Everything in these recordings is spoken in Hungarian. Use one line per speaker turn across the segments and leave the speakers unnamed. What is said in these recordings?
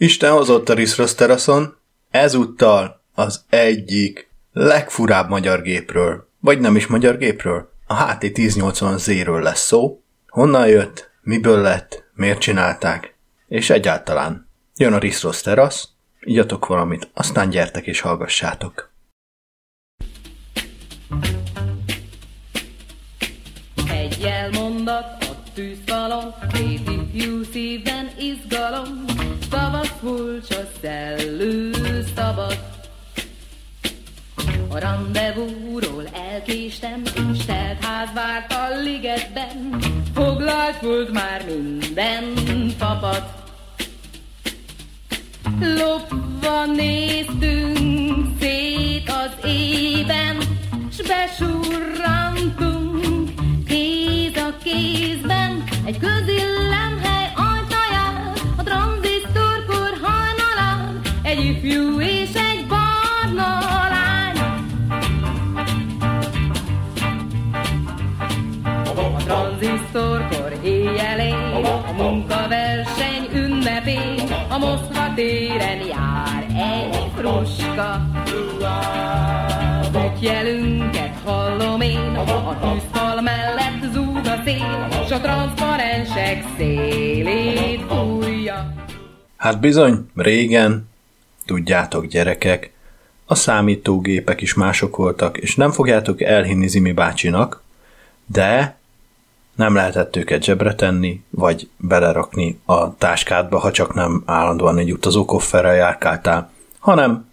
Isten hozott a Riszrosz teraszon, ezúttal az egyik legfurább magyar gépről, vagy nem is magyar gépről, a HT1080Z-ről lesz szó, honnan jött, miből lett, miért csinálták, és egyáltalán. Jön a Riszrosz terasz, igyatok valamit, aztán gyertek és hallgassátok.
Egy elmondat a tűzfalon, Furcsa szellő szabad. A rendezvúról elkéstem, és telt ház várt a ligetben, foglalt volt már minden papat. Lopva néztünk szét az ében, s besurrantunk kéz a kézben, egy közillemhely egy barna lány. A tranzisztorkor munkaverseny ünnepén, a Moszkva téren jár egy fruska. A jelünket hallom én, a tűzfal mellett zúg a szél, s a transzparensek szélét fújja.
Hát bizony, régen, tudjátok gyerekek, a számítógépek is mások voltak, és nem fogjátok elhinni Zimi bácsinak, de nem lehetett őket zsebre tenni, vagy belerakni a táskádba, ha csak nem állandóan egy utazókofferrel járkáltál, hanem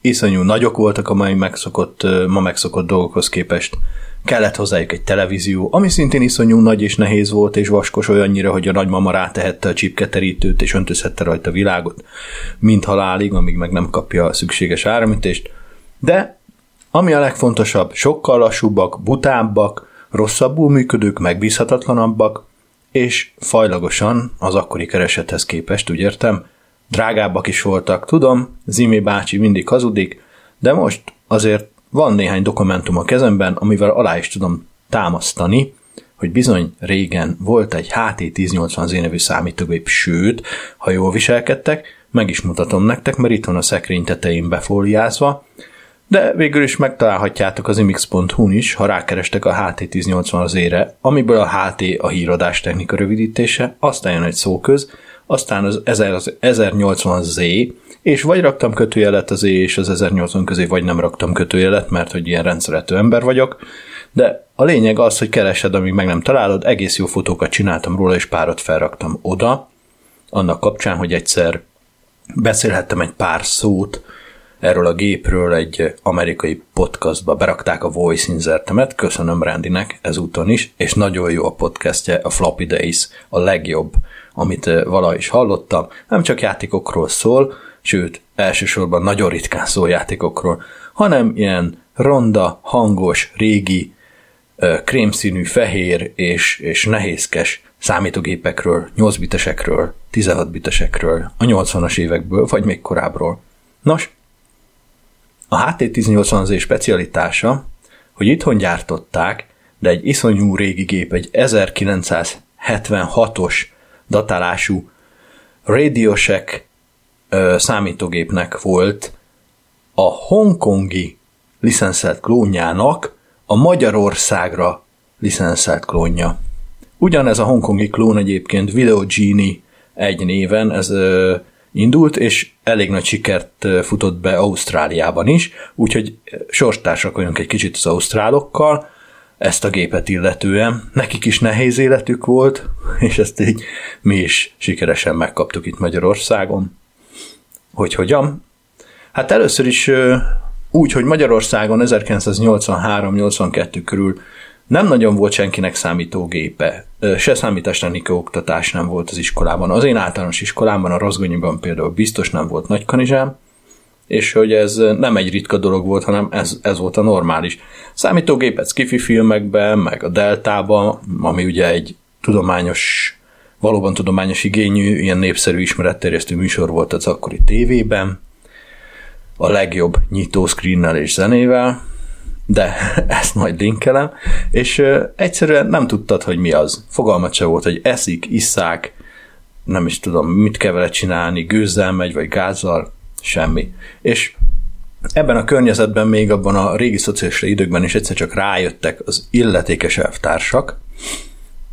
iszonyú nagyok voltak a mai megszokott, ma megszokott dolgokhoz képest. Kellett hozzájuk egy televízió, ami szintén iszonyú nagy és nehéz volt, és vaskos olyannyira, hogy a nagymama rátehette a csipketerítőt, és öntözhette rajta a világot, mint halálig, amíg meg nem kapja a szükséges áramítést. De ami a legfontosabb, sokkal lassúbbak, butábbak, rosszabbul működők, megbízhatatlanabbak, és fajlagosan az akkori keresethez képest, úgy értem, drágábbak is voltak. Tudom, Zimi bácsi mindig hazudik, de most azért van néhány dokumentum a kezemben, amivel alá is tudom támasztani, hogy bizony régen volt egy HT1080Z nevű számítógép, sőt, ha jól viselkedtek, meg is mutatom nektek, mert itt van a szekrény tetején befóliázva, de végül is megtalálhatjátok az imix.hu-n is, ha rákerestek a HT1080Z-re, amiből a HT a híradás technika rövidítése, aztán jön egy szóköz, aztán az 1080Z, és vagy raktam kötőjelet az E és az 1080 közé, vagy nem raktam kötőjelet, mert hogy ilyen rendszerető ember vagyok, de a lényeg az, hogy keresed, amíg meg nem találod, egész jó fotókat csináltam róla, és párat felraktam oda, annak kapcsán, hogy egyszer beszélhettem egy pár szót erről a gépről egy amerikai podcastba, berakták a voice insertemet, köszönöm Randynek ezúton is, és nagyon jó a podcastje, a Floppy Days, a legjobb, amit valaha is hallottam, nem csak játékokról szól, sőt, elsősorban nagyon ritkán szól játékokról, hanem ilyen ronda, hangos, régi, krémszínű, fehér és, és nehézkes számítógépekről, 8 bitesekről, 16 bitesekről, a 80-as évekből, vagy még korábbról. Nos, a HT1080Z specialitása, hogy itthon gyártották, de egy iszonyú régi gép, egy 1976-os datálású Radio számítógépnek volt a hongkongi licenszelt klónjának a Magyarországra licenszelt klónja. Ugyanez a hongkongi klón egyébként Video Genie egy néven, ez ö, indult, és elég nagy sikert futott be Ausztráliában is, úgyhogy sorstársak vagyunk egy kicsit az ausztrálokkal, ezt a gépet illetően. Nekik is nehéz életük volt, és ezt így mi is sikeresen megkaptuk itt Magyarországon. Hogy hogyan? Hát először is úgy, hogy Magyarországon 1983-82 körül nem nagyon volt senkinek számítógépe, se számítástechnika oktatás nem volt az iskolában. Az én általános iskolámban, a Rozgonyiban például biztos nem volt nagy kanizsám, és hogy ez nem egy ritka dolog volt, hanem ez, ez volt a normális. Számítógépet skifi filmekben, meg a Deltában, ami ugye egy tudományos, valóban tudományos igényű, ilyen népszerű ismeretterjesztő műsor volt az akkori tévében, a legjobb nyitó screennel és zenével, de ezt majd linkelem, és egyszerűen nem tudtad, hogy mi az. Fogalmat se volt, hogy eszik, isszák, nem is tudom, mit kell vele csinálni, gőzzel megy, vagy gázzal, semmi. És ebben a környezetben még abban a régi szocialista időkben is egyszer csak rájöttek az illetékes elvtársak,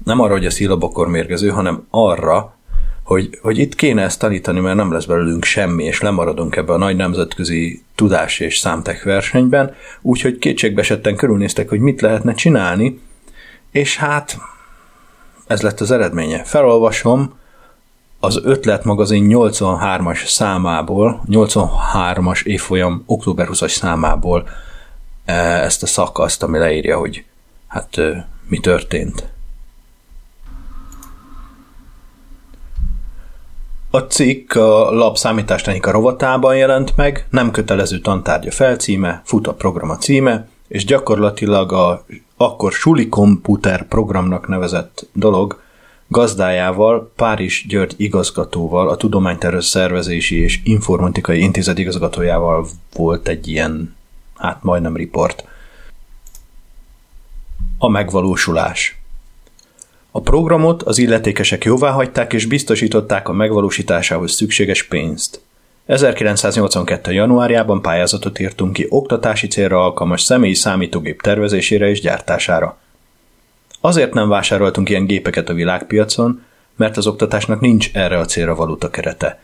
nem arra, hogy a szilabokor mérgező, hanem arra, hogy, hogy itt kéne ezt tanítani, mert nem lesz belőlünk semmi, és lemaradunk ebbe a nagy nemzetközi tudás és számtek versenyben, úgyhogy kétségbesetten körülnéztek, hogy mit lehetne csinálni, és hát ez lett az eredménye. Felolvasom az Ötlet magazin 83-as számából, 83-as évfolyam október 20-as számából eh, ezt a szakaszt, ami leírja, hogy hát eh, mi történt. A cikk a lap számítástechnika rovatában jelent meg, nem kötelező tantárgya felcíme, fut a program a címe, és gyakorlatilag a akkor Suli Computer programnak nevezett dolog gazdájával, Párizs György igazgatóval, a Tudománytervez Szervezési és Informatikai Intézet igazgatójával volt egy ilyen, hát majdnem riport. A megvalósulás. A programot az illetékesek jóváhagyták és biztosították a megvalósításához szükséges pénzt. 1982. januárjában pályázatot írtunk ki oktatási célra alkalmas személyi számítógép tervezésére és gyártására. Azért nem vásároltunk ilyen gépeket a világpiacon, mert az oktatásnak nincs erre a célra valuta kerete.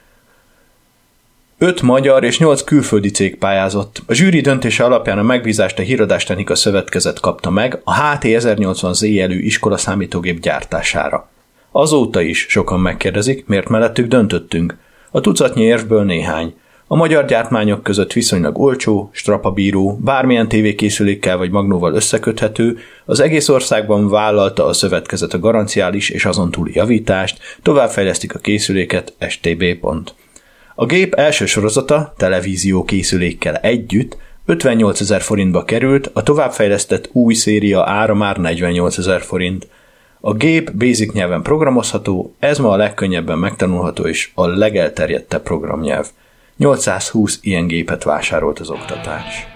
Öt magyar és nyolc külföldi cég pályázott. A zsűri döntése alapján a megbízást a Híradástechnika Szövetkezet kapta meg a HT 1080Z jelű iskola számítógép gyártására. Azóta is sokan megkérdezik, miért mellettük döntöttünk. A tucatnyi érvből néhány. A magyar gyártmányok között viszonylag olcsó, strapabíró, bármilyen tévékészülékkel vagy magnóval összeköthető, az egész országban vállalta a szövetkezet a garanciális és azon túli javítást, továbbfejlesztik a készüléket stb. A gép első sorozata televízió készülékkel együtt 58 ezer forintba került, a továbbfejlesztett új széria ára már 48 ezer forint. A gép Basic nyelven programozható, ez ma a legkönnyebben megtanulható és a legelterjedtebb programnyelv. 820 ilyen gépet vásárolt az oktatás.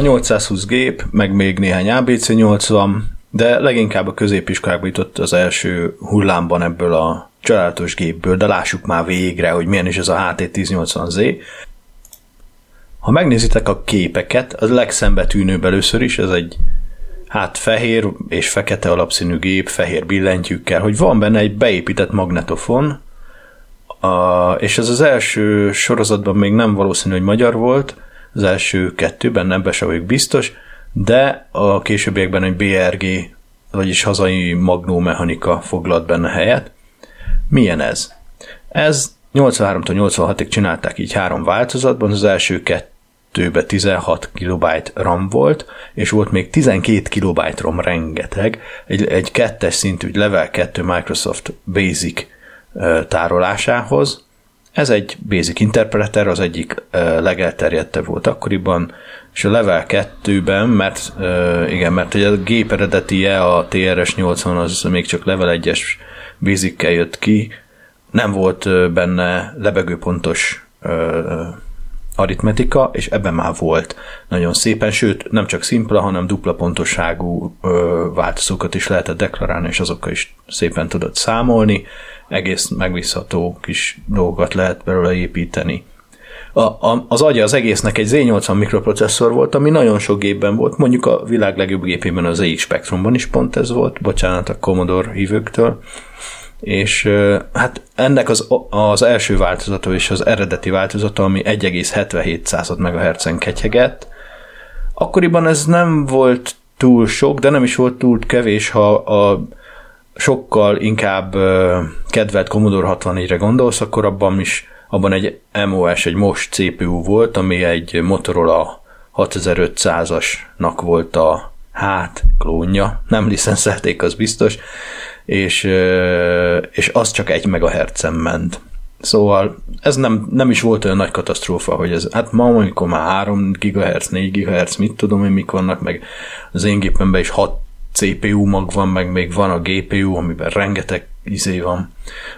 Szóval 820 gép, meg még néhány ABC 80, de leginkább a középiskolákban jutott az első hullámban ebből a családos gépből, de lássuk már végre, hogy milyen is ez a HT1080Z. Ha megnézitek a képeket, az legszembetűnőbb először is, ez egy hát fehér és fekete alapszínű gép, fehér billentyűkkel, hogy van benne egy beépített magnetofon, a, és ez az első sorozatban még nem valószínű, hogy magyar volt, az első kettőben, ebben se vagyok biztos, de a későbbiekben egy BRG, vagyis hazai magnómechanika foglalt benne helyet. Milyen ez? Ez 83-tól 86-ig csinálták így három változatban, az első kettőbe 16 KB RAM volt, és volt még 12 KB ROM rengeteg, egy, egy kettes szintű, level 2 Microsoft Basic tárolásához, ez egy Basic Interpreter, az egyik legelterjedtebb volt akkoriban, és a Level 2-ben, mert igen, mert a gép eredetie, a TRS-80 az még csak Level 1-es basic jött ki, nem volt benne lebegőpontos aritmetika, és ebben már volt nagyon szépen, sőt, nem csak szimpla, hanem dupla pontosságú ö, változókat is lehetett deklarálni, és azokkal is szépen tudott számolni, egész megbízható kis dolgokat lehet belőle építeni. A, a, az agya az egésznek egy Z80 mikroprocesszor volt, ami nagyon sok gépben volt, mondjuk a világ legjobb gépében az ZX Spectrumban is pont ez volt, bocsánat a Commodore hívőktől, és hát ennek az, az első változata és az eredeti változata, ami 1,77 MHz-en ketyegett, akkoriban ez nem volt túl sok, de nem is volt túl kevés, ha a sokkal inkább kedvelt Commodore 64-re gondolsz, akkor abban is abban egy MOS, egy MOS CPU volt, ami egy Motorola 6500-asnak volt a hát klónja, nem licenszelték, az biztos, és, és az csak egy megahertzen ment. Szóval ez nem, nem is volt olyan nagy katasztrófa, hogy ez, hát ma, amikor már 3 GHz, 4 GHz, mit tudom én, mik vannak, meg az én gépemben is 6 CPU mag van, meg még van a GPU, amiben rengeteg izé van,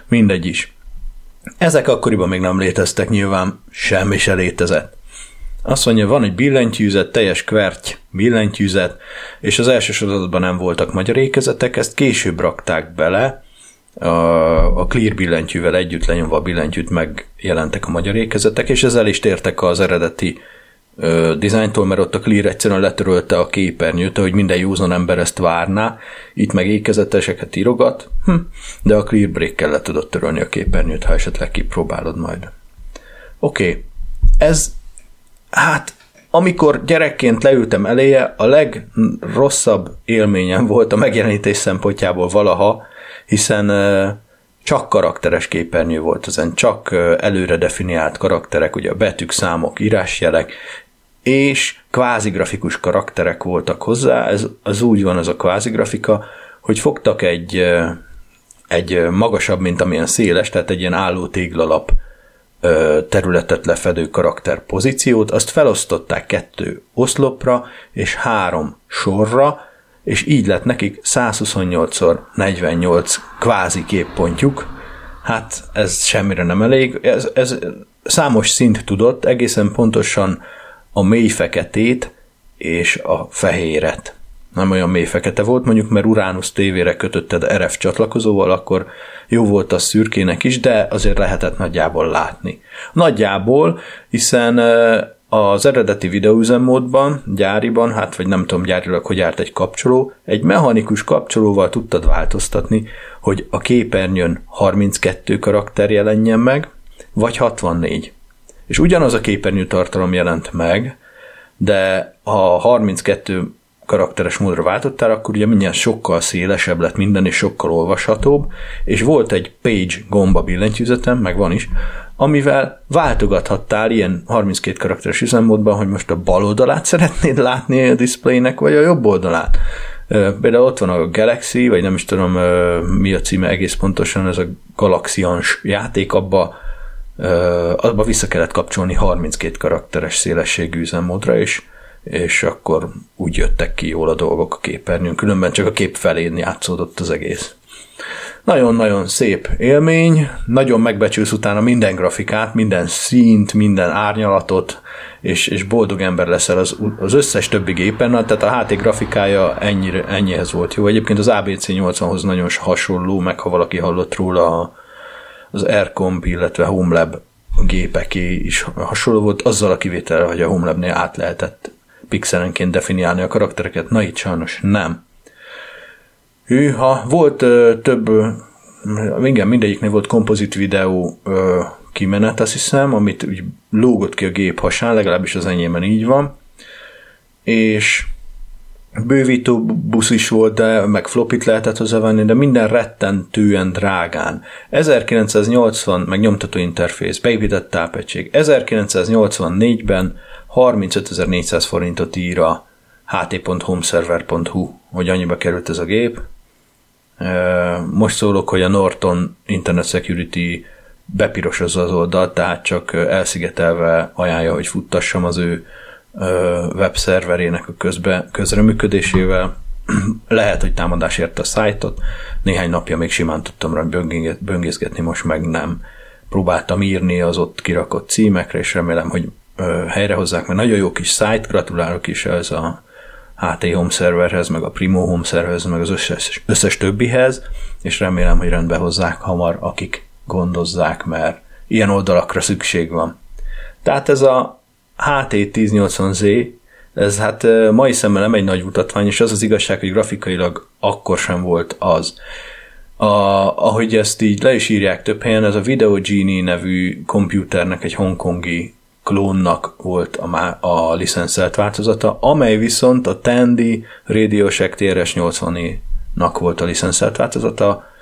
mindegy is. Ezek akkoriban még nem léteztek, nyilván semmi se létezett. Azt mondja, van egy billentyűzet, teljes kverty billentyűzet, és az első sorozatban nem voltak magyar ékezetek, ezt később rakták bele, a, a Clear billentyűvel együtt lenyomva a billentyűt megjelentek a magyar ékezetek, és ezzel is tértek az eredeti dizájntól, mert ott a Clear egyszerűen letörölte a képernyőt, hogy minden józan ember ezt várná, itt meg ékezeteseket írogat, hm, de a Clear break le tudott törölni a képernyőt, ha esetleg kipróbálod majd. Oké, okay. ez hát amikor gyerekként leültem eléje, a legrosszabb élményem volt a megjelenítés szempontjából valaha, hiszen csak karakteres képernyő volt ezen, csak előre definiált karakterek, ugye a betűk, számok, írásjelek, és kvázi grafikus karakterek voltak hozzá, ez az úgy van ez a kvázi grafika, hogy fogtak egy, egy magasabb, mint amilyen széles, tehát egy ilyen álló téglalap területet lefedő karakter pozíciót, azt felosztották kettő oszlopra és három sorra, és így lett nekik 128x48 kvázi képpontjuk. Hát ez semmire nem elég. Ez, ez számos szint tudott, egészen pontosan a mély feketét és a fehéret nem olyan mély fekete volt, mondjuk mert Uranus tévére kötötted RF csatlakozóval, akkor jó volt a szürkének is, de azért lehetett nagyjából látni. Nagyjából, hiszen az eredeti videóüzemmódban, gyáriban, hát vagy nem tudom gyárilag, hogy járt egy kapcsoló, egy mechanikus kapcsolóval tudtad változtatni, hogy a képernyőn 32 karakter jelenjen meg, vagy 64. És ugyanaz a képernyő tartalom jelent meg, de a 32 karakteres módra váltottál, akkor ugye mindjárt sokkal szélesebb lett minden, és sokkal olvashatóbb, és volt egy page gomba billentyűzetem, meg van is, amivel váltogathattál ilyen 32 karakteres üzemmódban, hogy most a bal oldalát szeretnéd látni a displaynek, vagy a jobb oldalát. Például ott van a Galaxy, vagy nem is tudom mi a címe egész pontosan, ez a Galaxians játék, abba, abba vissza kellett kapcsolni 32 karakteres szélességű üzemmódra, és és akkor úgy jöttek ki jól a dolgok a képernyőn, különben csak a kép felén játszódott az egész. Nagyon-nagyon szép élmény, nagyon megbecsülsz utána minden grafikát, minden színt, minden árnyalatot, és, és boldog ember leszel az, az összes többi gépen, tehát a HT grafikája ennyire, ennyihez volt jó. Egyébként az ABC 80-hoz nagyon hasonló, meg ha valaki hallott róla az Aircomp, illetve HomeLab gépeké is hasonló volt, azzal a kivétel, hogy a HomeLabnél át lehetett pixelenként definiálni a karaktereket, na itt sajnos nem. Hűha, volt ö, több, igen, mindegyiknél volt kompozit videó ö, kimenet, azt hiszem, amit úgy lógott ki a gép hasán, legalábbis az enyémben így van, és bővítő busz is volt, de meg flopit lehetett hozzávenni, de minden rettentően drágán. 1980, meg nyomtató interfész, beépített tápegység. 1984-ben 35.400 forintot ír a ht.homeserver.hu, hogy annyiba került ez a gép. Most szólok, hogy a Norton Internet Security bepirosozza az oldalt, tehát csak elszigetelve ajánlja, hogy futtassam az ő webszerverének a közbe, közreműködésével. Lehet, hogy támadás érte a szájtot, néhány napja még simán tudtam rá böngészgetni, most meg nem. Próbáltam írni az ott kirakott címekre, és remélem, hogy helyrehozzák, mert nagyon jó kis site, gratulálok is ez a HT Home Serverhez, meg a Primo Home Serverhez, meg az összes, összes többihez, és remélem, hogy rendbe hozzák hamar, akik gondozzák, mert ilyen oldalakra szükség van. Tehát ez a HT 1080Z, ez hát mai szemmel nem egy nagy mutatvány, és az az igazság, hogy grafikailag akkor sem volt az. A, ahogy ezt így le is írják több helyen, ez a Video Genie nevű komputernek egy hongkongi klónnak volt a, a licenszelt változata, amely viszont a Tandy Radio Shack TRS-80-nak volt a licenszelt változata,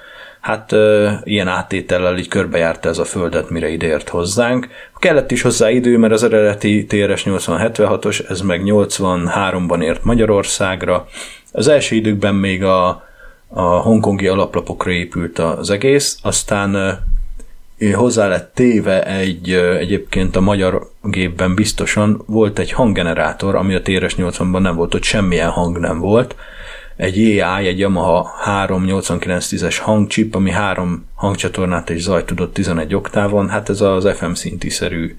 hát ö, ilyen áttétellel így körbejárta ez a földet, mire ideért hozzánk. Kellett is hozzá idő, mert az eredeti TRS 8076-os, ez meg 83-ban ért Magyarországra. Az első időkben még a, a hongkongi alaplapokra épült az egész, aztán hozzá lett téve egy, egyébként a magyar gépben biztosan volt egy hanggenerátor, ami a TRS 80-ban nem volt, ott semmilyen hang nem volt, egy AI, egy Yamaha 3890-es hangcsip, ami három hangcsatornát és zajt tudott 11 oktávon, hát ez az FM szinti-szerű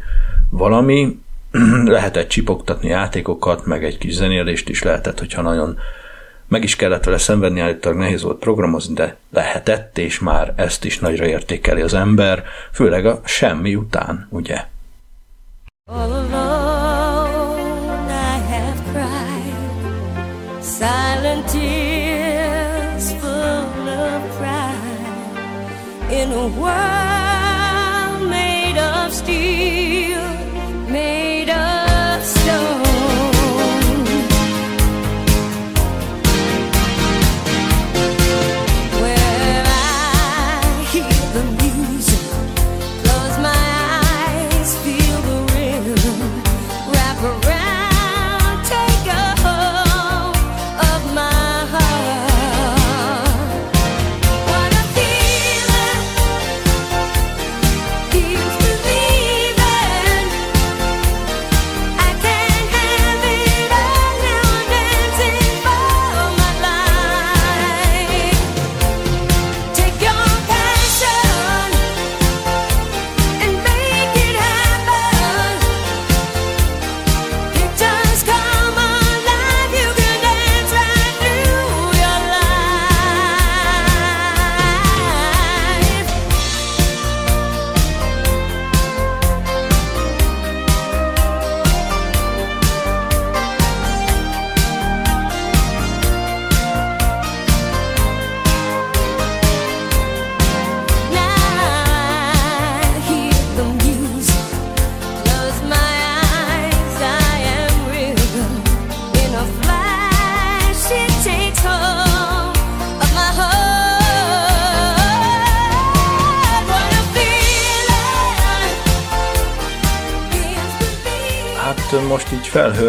valami, lehetett csipogtatni játékokat, meg egy kis zenélést is lehetett, hogyha nagyon meg is kellett vele szenvedni, állítólag nehéz volt programozni, de lehetett, és már ezt is nagyra értékeli az ember, főleg a semmi után, ugye? All alone I have cried, world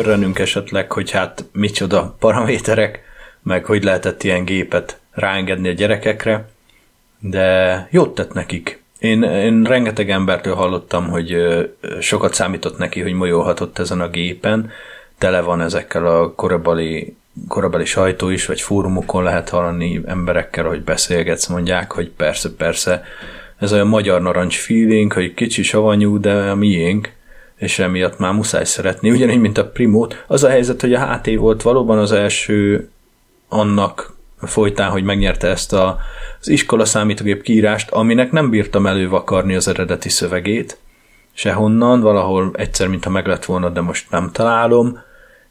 így felhörrenünk esetleg, hogy hát micsoda paraméterek, meg hogy lehetett ilyen gépet ráengedni a gyerekekre, de jót tett nekik. Én, én rengeteg embertől hallottam, hogy sokat számított neki, hogy molyolhatott ezen a gépen, tele van ezekkel a korabeli, korabeli sajtó is, vagy fórumokon lehet hallani emberekkel, hogy beszélgetsz, mondják, hogy persze, persze, ez olyan magyar narancs feeling, hogy kicsi savanyú, de a miénk, és emiatt már muszáj szeretni, ugyanígy, mint a Primót. Az a helyzet, hogy a HT volt valóban az első annak folytán, hogy megnyerte ezt a, az iskola számítógép kiírást, aminek nem bírtam elővakarni az eredeti szövegét, sehonnan, valahol egyszer, mintha meg lett volna, de most nem találom,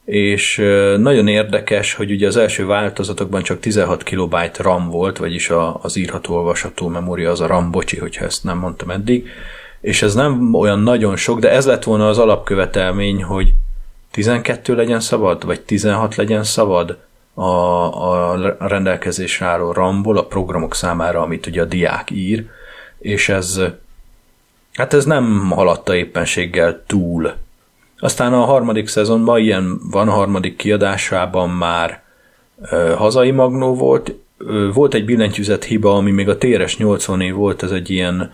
és nagyon érdekes, hogy ugye az első változatokban csak 16 KB RAM volt, vagyis az írható-olvasható memória az a RAM, bocsi, hogyha ezt nem mondtam eddig, és ez nem olyan nagyon sok, de ez lett volna az alapkövetelmény, hogy 12 legyen szabad, vagy 16 legyen szabad a, a rendelkezésre álló ramból a programok számára, amit ugye a diák ír, és ez hát ez nem haladta éppenséggel túl. Aztán a harmadik szezonban ilyen van, a harmadik kiadásában már ö, hazai magnó volt, ö, volt egy billentyűzet hiba, ami még a TRS 80 volt, ez egy ilyen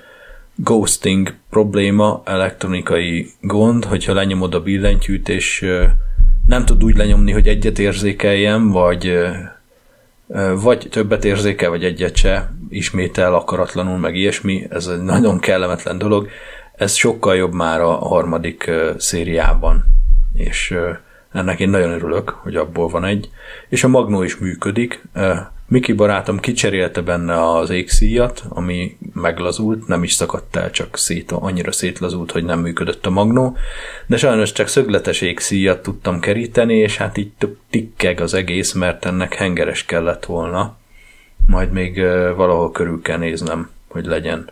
ghosting probléma, elektronikai gond, hogyha lenyomod a billentyűt, és nem tud úgy lenyomni, hogy egyet érzékeljem, vagy, vagy többet érzékel, vagy egyet se ismétel akaratlanul, meg ilyesmi, ez egy nagyon kellemetlen dolog. ez sokkal jobb már a harmadik szériában, és ennek én nagyon örülök, hogy abból van egy, és a Magnó is működik. Miki barátom kicserélte benne az égszíjat, ami meglazult, nem is szakadt el, csak szét, annyira szétlazult, hogy nem működött a magnó, de sajnos csak szögletes égszíjat tudtam keríteni, és hát így több tikkeg az egész, mert ennek hengeres kellett volna. Majd még valahol körül kell néznem, hogy legyen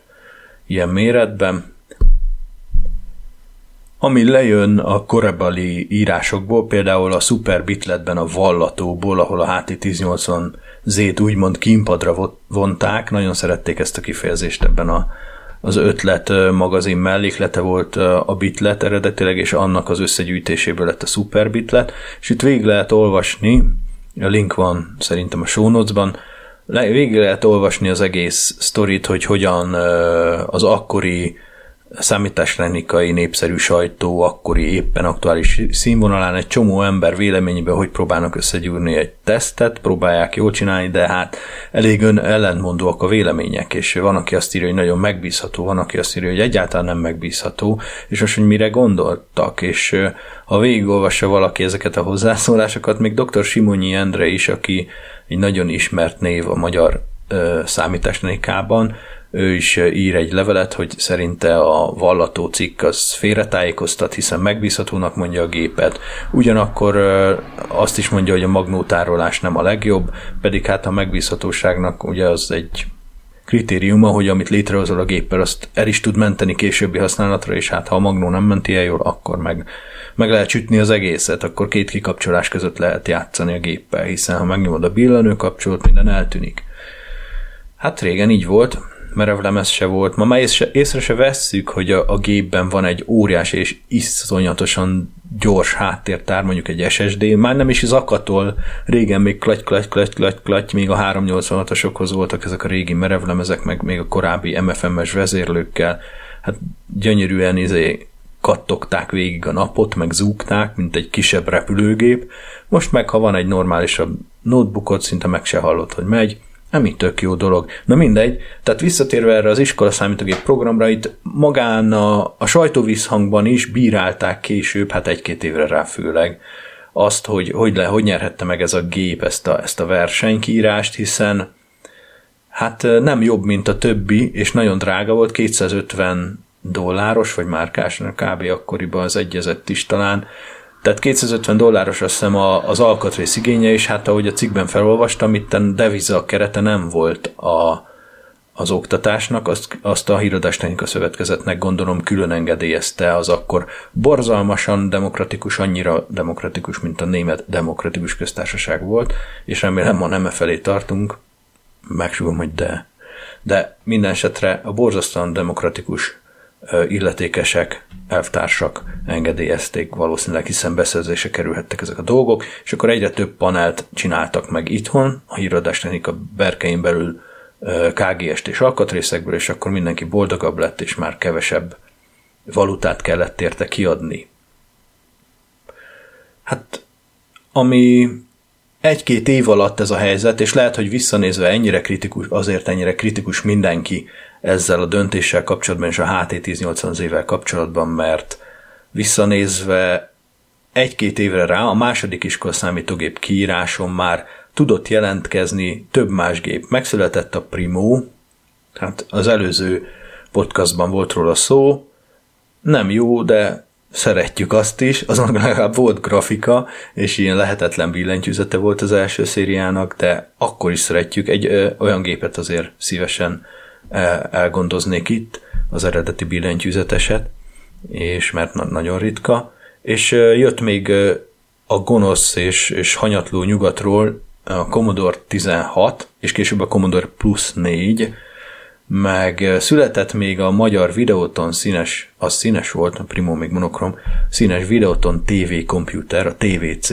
ilyen méretben. Ami lejön a korebali írásokból, például a Super Bitletben a Vallatóból, ahol a HT1080 Z-t úgymond kínpadra vonták, nagyon szerették ezt a kifejezést ebben a, az ötlet magazin melléklete volt a bitlet eredetileg, és annak az összegyűjtéséből lett a Super Bitlet, és itt végig lehet olvasni, a link van szerintem a show notes-ban, végig lehet olvasni az egész sztorit, hogy hogyan az akkori számítástechnikai népszerű sajtó akkori éppen aktuális színvonalán egy csomó ember véleményében, hogy próbálnak összegyúrni egy tesztet, próbálják jól csinálni, de hát elég ön ellentmondóak a vélemények, és van, aki azt írja, hogy nagyon megbízható, van, aki azt írja, hogy egyáltalán nem megbízható, és most, hogy mire gondoltak, és ha végigolvassa valaki ezeket a hozzászólásokat, még dr. Simonyi Endre is, aki egy nagyon ismert név a magyar számítástechnikában, ő is ír egy levelet, hogy szerinte a vallató cikk az félretájékoztat, hiszen megbízhatónak mondja a gépet. Ugyanakkor azt is mondja, hogy a magnótárolás nem a legjobb, pedig hát a megbízhatóságnak ugye az egy kritériuma, hogy amit létrehozol a géppel, azt el is tud menteni későbbi használatra, és hát ha a magnó nem menti el jól, akkor meg, meg lehet sütni az egészet, akkor két kikapcsolás között lehet játszani a géppel, hiszen ha megnyomod a billenő kapcsolót, minden eltűnik. Hát régen így volt, lemez se volt. Ma már észre, észre se vesszük, hogy a, a gépben van egy óriás és iszonyatosan gyors háttértár, mondjuk egy SSD, már nem is zakatol, régen még klaty, klaty, klaty, klaty, klaty, még a 386-osokhoz voltak ezek a régi merevlemezek, meg még a korábbi MFM-es vezérlőkkel, hát gyönyörűen izé kattogták végig a napot, meg zúgták, mint egy kisebb repülőgép. Most meg, ha van egy normálisabb notebookot, szinte meg se hallott, hogy megy, ami tök jó dolog. Na mindegy, tehát visszatérve erre az iskola számítógép programra, itt magán a, a sajtóvízhangban is bírálták később, hát egy-két évre rá főleg, azt, hogy hogy, le, hogy nyerhette meg ez a gép ezt a, ezt a versenykírást, hiszen hát nem jobb, mint a többi, és nagyon drága volt, 250 dolláros, vagy márkás, kb. akkoriban az egyezett is talán, tehát 250 dolláros azt hiszem az alkatrész igénye, és hát ahogy a cikkben felolvastam, itt deviza kerete nem volt a, az oktatásnak, azt, azt a Híradástechnika Szövetkezetnek gondolom külön engedélyezte az akkor borzalmasan demokratikus, annyira demokratikus, mint a német demokratikus köztársaság volt, és remélem ma nem e felé tartunk, megsugom, hogy de. De minden esetre a borzasztóan demokratikus illetékesek, elvtársak engedélyezték valószínűleg, hiszen beszerzése kerülhettek ezek a dolgok, és akkor egyre több panelt csináltak meg itthon, a híradástechnika berkein belül KGS-t és alkatrészekből, és akkor mindenki boldogabb lett, és már kevesebb valutát kellett érte kiadni. Hát, ami egy-két év alatt ez a helyzet, és lehet, hogy visszanézve ennyire kritikus, azért ennyire kritikus mindenki ezzel a döntéssel kapcsolatban és a HT1080 évvel kapcsolatban, mert visszanézve egy-két évre rá a második iskola számítógép kiíráson már tudott jelentkezni több más gép. Megszületett a Primo, hát az előző podcastban volt róla szó, nem jó, de szeretjük azt is, azon legalább volt grafika, és ilyen lehetetlen billentyűzete volt az első szériának, de akkor is szeretjük. Egy ö, olyan gépet azért szívesen elgondoznék itt, az eredeti billentyűzeteset, és mert na- nagyon ritka, és jött még a gonosz és, és hanyatló nyugatról a Commodore 16, és később a Commodore Plus 4, meg született még a magyar Videoton színes, az színes volt, a Primo még monokrom, színes Videoton TV komputer, a TVC,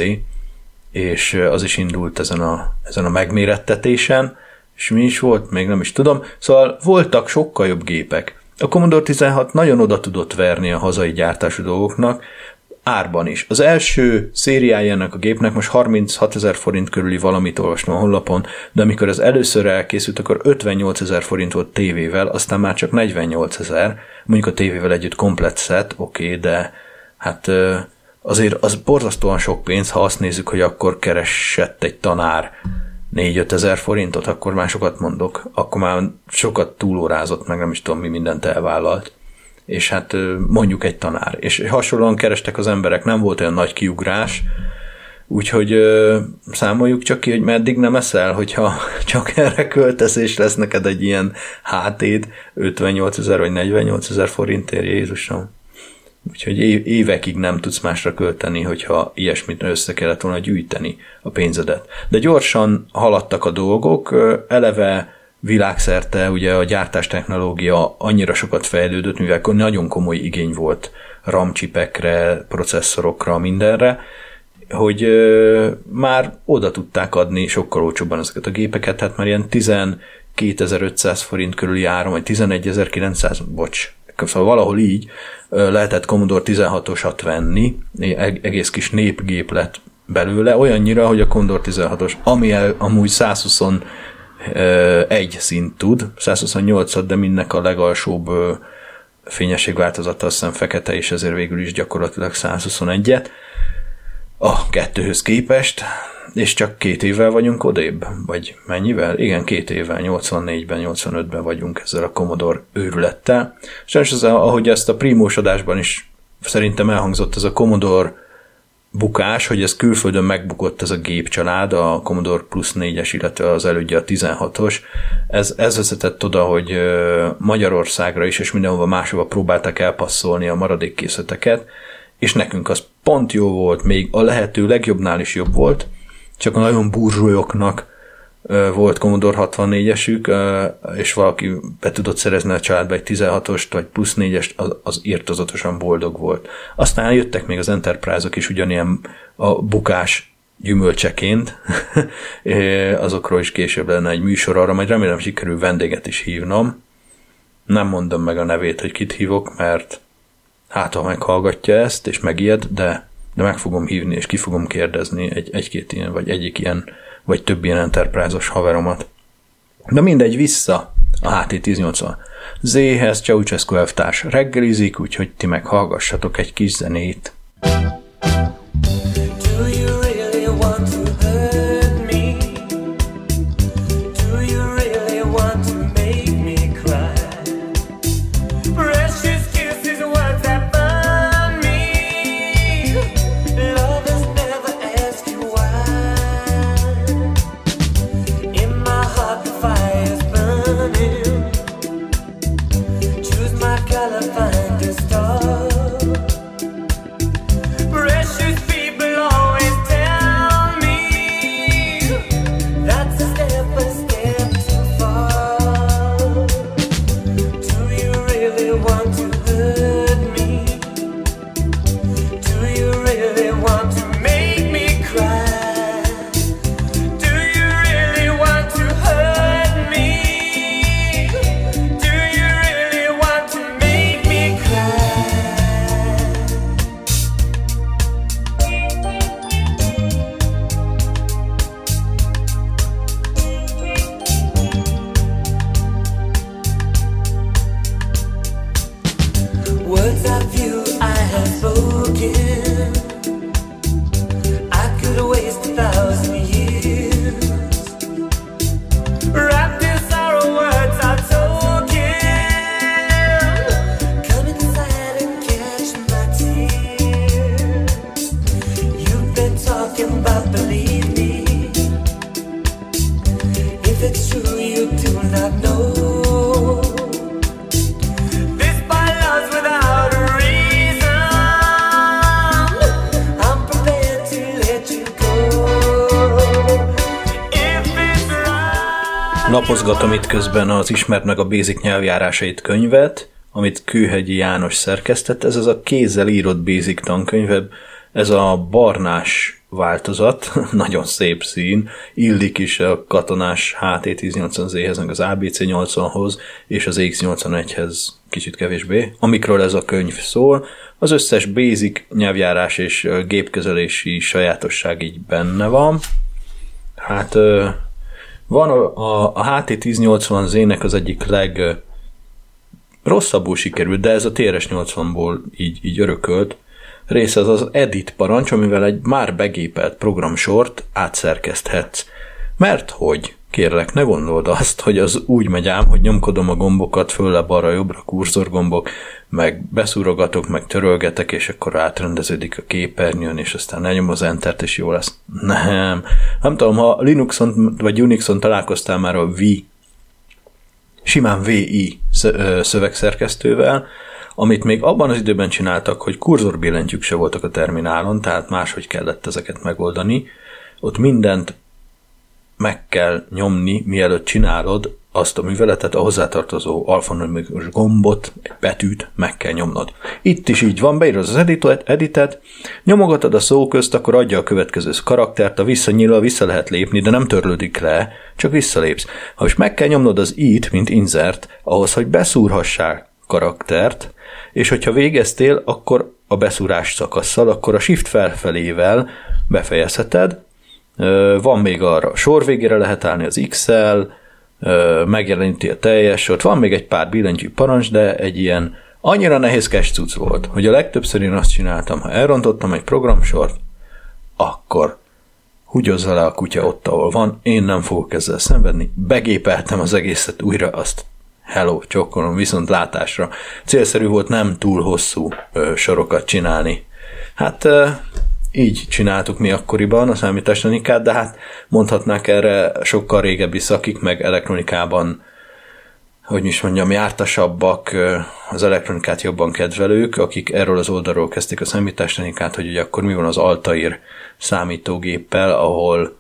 és az is indult ezen a, ezen a megmérettetésen, és mi is volt, még nem is tudom. Szóval voltak sokkal jobb gépek. A Commodore 16 nagyon oda tudott verni a hazai gyártású dolgoknak, árban is. Az első szériája ennek a gépnek most 36 ezer forint körüli valamit olvastam a honlapon, de amikor az először elkészült, akkor 58 ezer forint volt tévével, aztán már csak 48 ezer, mondjuk a tévével együtt komplet set, oké, okay, de hát azért az borzasztóan sok pénz, ha azt nézzük, hogy akkor keresett egy tanár 4-5 ezer forintot, akkor már sokat mondok, akkor már sokat túlórázott, meg nem is tudom, mi mindent elvállalt és hát mondjuk egy tanár. És hasonlóan kerestek az emberek, nem volt olyan nagy kiugrás, úgyhogy számoljuk csak ki, hogy meddig nem eszel, hogyha csak erre költesz, és lesz neked egy ilyen hátéd 58 ezer vagy 48 ezer forintért, Jézusom. Úgyhogy évekig nem tudsz másra költeni, hogyha ilyesmit össze kellett volna gyűjteni a pénzedet. De gyorsan haladtak a dolgok, eleve világszerte ugye a gyártás technológia annyira sokat fejlődött, mivel nagyon komoly igény volt RAM csipekre, processzorokra, mindenre, hogy már oda tudták adni sokkal olcsóbban ezeket a gépeket, hát már ilyen 12.500 forint körüli áron, vagy 11.900, bocs, szóval valahol így lehetett Commodore 16-osat venni, egész kis népgép lett belőle, olyannyira, hogy a Commodore 16-os, ami amúgy 120 egy szint tud, 128 de mindnek a legalsóbb fényességváltozata azt hiszem fekete, és ezért végül is gyakorlatilag 121-et a kettőhöz képest, és csak két évvel vagyunk odébb, vagy mennyivel? Igen, két évvel, 84-ben, 85-ben vagyunk ezzel a Commodore őrülettel. Sajnos az, ahogy ezt a primós adásban is szerintem elhangzott, ez a Commodore bukás, hogy ez külföldön megbukott ez a gépcsalád, a Commodore Plus 4-es, illetve az elődje a 16-os. Ez, ez vezetett oda, hogy Magyarországra is, és mindenhova máshova próbálták elpasszolni a maradék készleteket, és nekünk az pont jó volt, még a lehető legjobbnál is jobb volt, csak a nagyon burzsúlyoknak volt Commodore 64-esük, és valaki be tudott szerezni a családba egy 16-ost, vagy plusz 4-est, az, az írtozatosan boldog volt. Aztán jöttek még az Enterprise-ok is ugyanilyen a bukás gyümölcseként, azokról is később lenne egy műsor, arra majd remélem sikerül vendéget is hívnom. Nem mondom meg a nevét, hogy kit hívok, mert hát ha meghallgatja ezt, és megijed, de, de meg fogom hívni, és ki fogom kérdezni egy, egy-két ilyen, vagy egyik ilyen vagy több ilyen enterprise haveromat. De mindegy, vissza a HT1080. Z-hez Ceausescu elvtárs reggelizik, úgyhogy ti meghallgassatok egy kis zenét. lapozgatom itt közben az Ismert meg a Basic nyelvjárásait könyvet, amit Kőhegyi János szerkesztett. Ez az a kézzel írott Basic tankönyv, ez a barnás változat, nagyon szép szín, illik is a katonás HT1080Z-hez, meg az ABC80-hoz, és az X81-hez kicsit kevésbé, amikről ez a könyv szól. Az összes basic nyelvjárás és gépkezelési sajátosság így benne van. Hát van a, a, a HT1080Z-nek az egyik leg rosszabbul sikerült, de ez a TRS-80-ból így, így örökölt része az az edit parancs, amivel egy már begépelt programsort átszerkeszthetsz. Mert hogy, kérlek, ne gondold azt, hogy az úgy megy ám, hogy nyomkodom a gombokat fölle balra jobbra kurzorgombok, meg beszúrogatok, meg törölgetek, és akkor átrendeződik a képernyőn, és aztán elnyom az Entert, és jó lesz. Nem. Nem tudom, ha Linuxon vagy Unixon találkoztál már a V, simán VI szövegszerkesztővel, amit még abban az időben csináltak, hogy kurzorbillentyűk se voltak a terminálon, tehát máshogy kellett ezeket megoldani, ott mindent meg kell nyomni, mielőtt csinálod azt a műveletet, a hozzátartozó alfanumerikus gombot, egy betűt meg kell nyomnod. Itt is így van, beírod az editet, editet, nyomogatod a szó közt, akkor adja a következő karaktert, a visszanyílva vissza lehet lépni, de nem törlődik le, csak visszalépsz. Ha is meg kell nyomnod az it, mint insert, ahhoz, hogy beszúrhassál karaktert, és hogyha végeztél, akkor a beszúrás szakasszal, akkor a shift felfelével befejezheted. Van még arra, sor végére lehet állni az X-el, megjeleníti a teljes sort, van még egy pár billentyű parancs, de egy ilyen annyira nehéz cucc volt, hogy a legtöbbször én azt csináltam, ha elrontottam egy programsort, akkor húgyozza le a kutya ott, ahol van, én nem fogok ezzel szenvedni, begépeltem az egészet újra, azt hello, csokkolom, viszont látásra. Célszerű volt nem túl hosszú ö, sorokat csinálni. Hát ö, így csináltuk mi akkoriban a számítástechnikát, de hát mondhatnák erre sokkal régebbi szakik, meg elektronikában hogy is mondjam, jártasabbak, az elektronikát jobban kedvelők, akik erről az oldalról kezdték a számítástechnikát, hogy ugye akkor mi van az Altair számítógéppel, ahol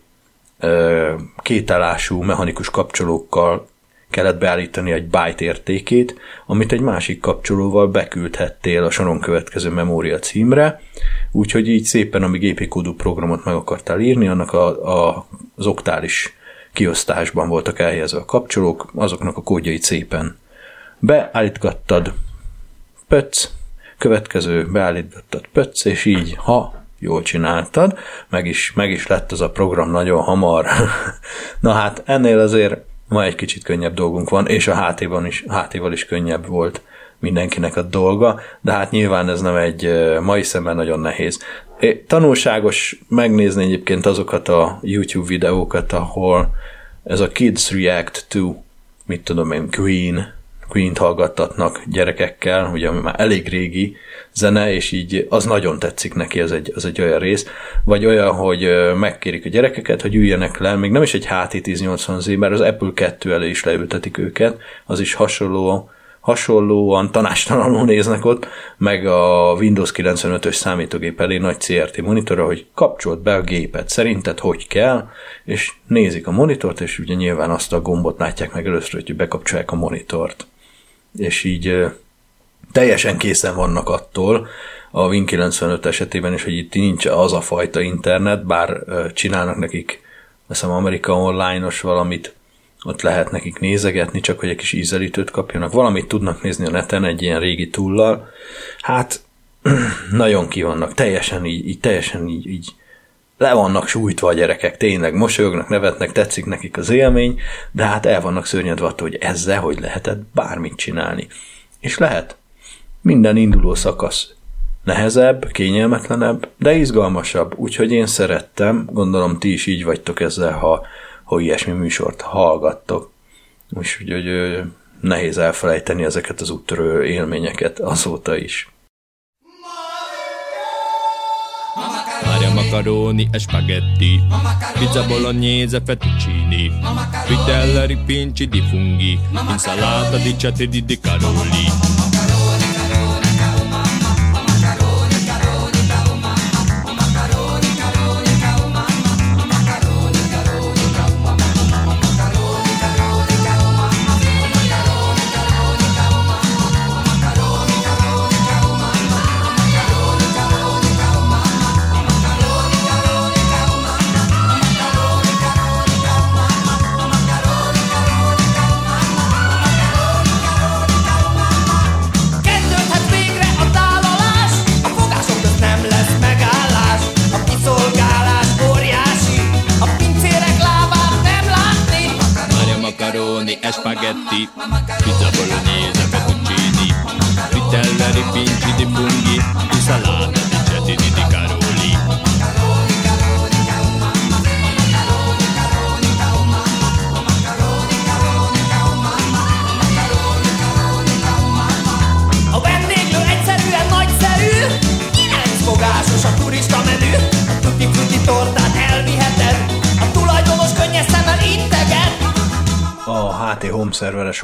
kétállású mechanikus kapcsolókkal kellett beállítani egy byte értékét, amit egy másik kapcsolóval beküldhettél a soron következő memória címre, úgyhogy így szépen, ami gépi kódú programot meg akartál írni, annak a, a, az oktális kiosztásban voltak elhelyezve a kapcsolók, azoknak a kódjait szépen beállítgattad, pöc, következő beállítgattad pöc, és így, ha jól csináltad, meg is, meg is lett az a program nagyon hamar. Na hát ennél azért ma egy kicsit könnyebb dolgunk van, és a HT-ban is, HT-val is könnyebb volt mindenkinek a dolga, de hát nyilván ez nem egy mai szemben nagyon nehéz. Tanulságos megnézni egyébként azokat a YouTube videókat, ahol ez a Kids React to, mit tudom én, Queen, Queen-t hallgattatnak gyerekekkel, ugye ami már elég régi zene, és így az nagyon tetszik neki, az egy, az egy olyan rész, vagy olyan, hogy megkérik a gyerekeket, hogy üljenek le, még nem is egy HT1080Z, mert az Apple 2 elé is leültetik őket, az is hasonló hasonlóan tanástalanul néznek ott, meg a Windows 95-ös számítógép elé nagy CRT monitorra, hogy kapcsolt be a gépet, szerinted hogy kell, és nézik a monitort, és ugye nyilván azt a gombot látják meg először, hogy bekapcsolják a monitort. És így teljesen készen vannak attól, a Win 95 esetében is, hogy itt nincs az a fajta internet, bár csinálnak nekik, azt Amerika online-os valamit, ott lehet nekik nézegetni, csak hogy egy kis ízelítőt kapjanak. Valamit tudnak nézni a neten egy ilyen régi túllal. Hát nagyon ki vannak, teljesen így, így teljesen így, így le vannak sújtva a gyerekek, tényleg mosolyognak, nevetnek, tetszik nekik az élmény, de hát el vannak szörnyedve attól, hogy ezzel hogy lehetett bármit csinálni. És lehet. Minden induló szakasz nehezebb, kényelmetlenebb, de izgalmasabb, úgyhogy én szerettem, gondolom ti is így vagytok ezzel, ha hogy ilyesmi műsort hallgattok. Úgyhogy nehéz elfelejteni ezeket az úttörő élményeket azóta is. Macaroni e spaghetti Pizza bolognese fettuccini Vitella ripinci di funghi Insalata di ceti di caroli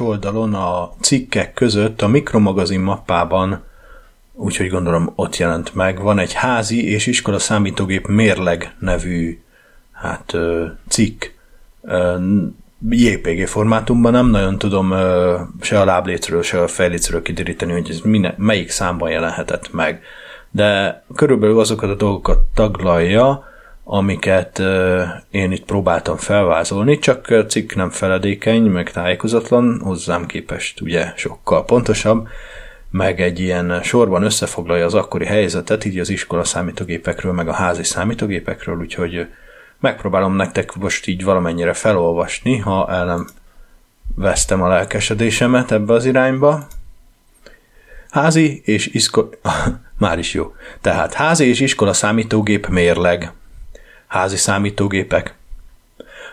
oldalon a cikkek között a mikromagazin mappában, úgyhogy gondolom ott jelent meg, van egy házi és iskola számítógép mérleg nevű hát, cikk. JPG formátumban nem nagyon tudom se a láblécről, se a fejlécről kideríteni, hogy ez mine, melyik számban jelenhetett meg. De körülbelül azokat a dolgokat taglalja, amiket én itt próbáltam felvázolni, csak cikk nem feledékeny, meg tájékozatlan, hozzám képest ugye sokkal pontosabb, meg egy ilyen sorban összefoglalja az akkori helyzetet, így az iskola számítógépekről, meg a házi számítógépekről, úgyhogy megpróbálom nektek most így valamennyire felolvasni, ha el nem vesztem a lelkesedésemet ebbe az irányba. Házi és iskola... Már is jó. Tehát házi és iskola számítógép mérleg. Házi számítógépek.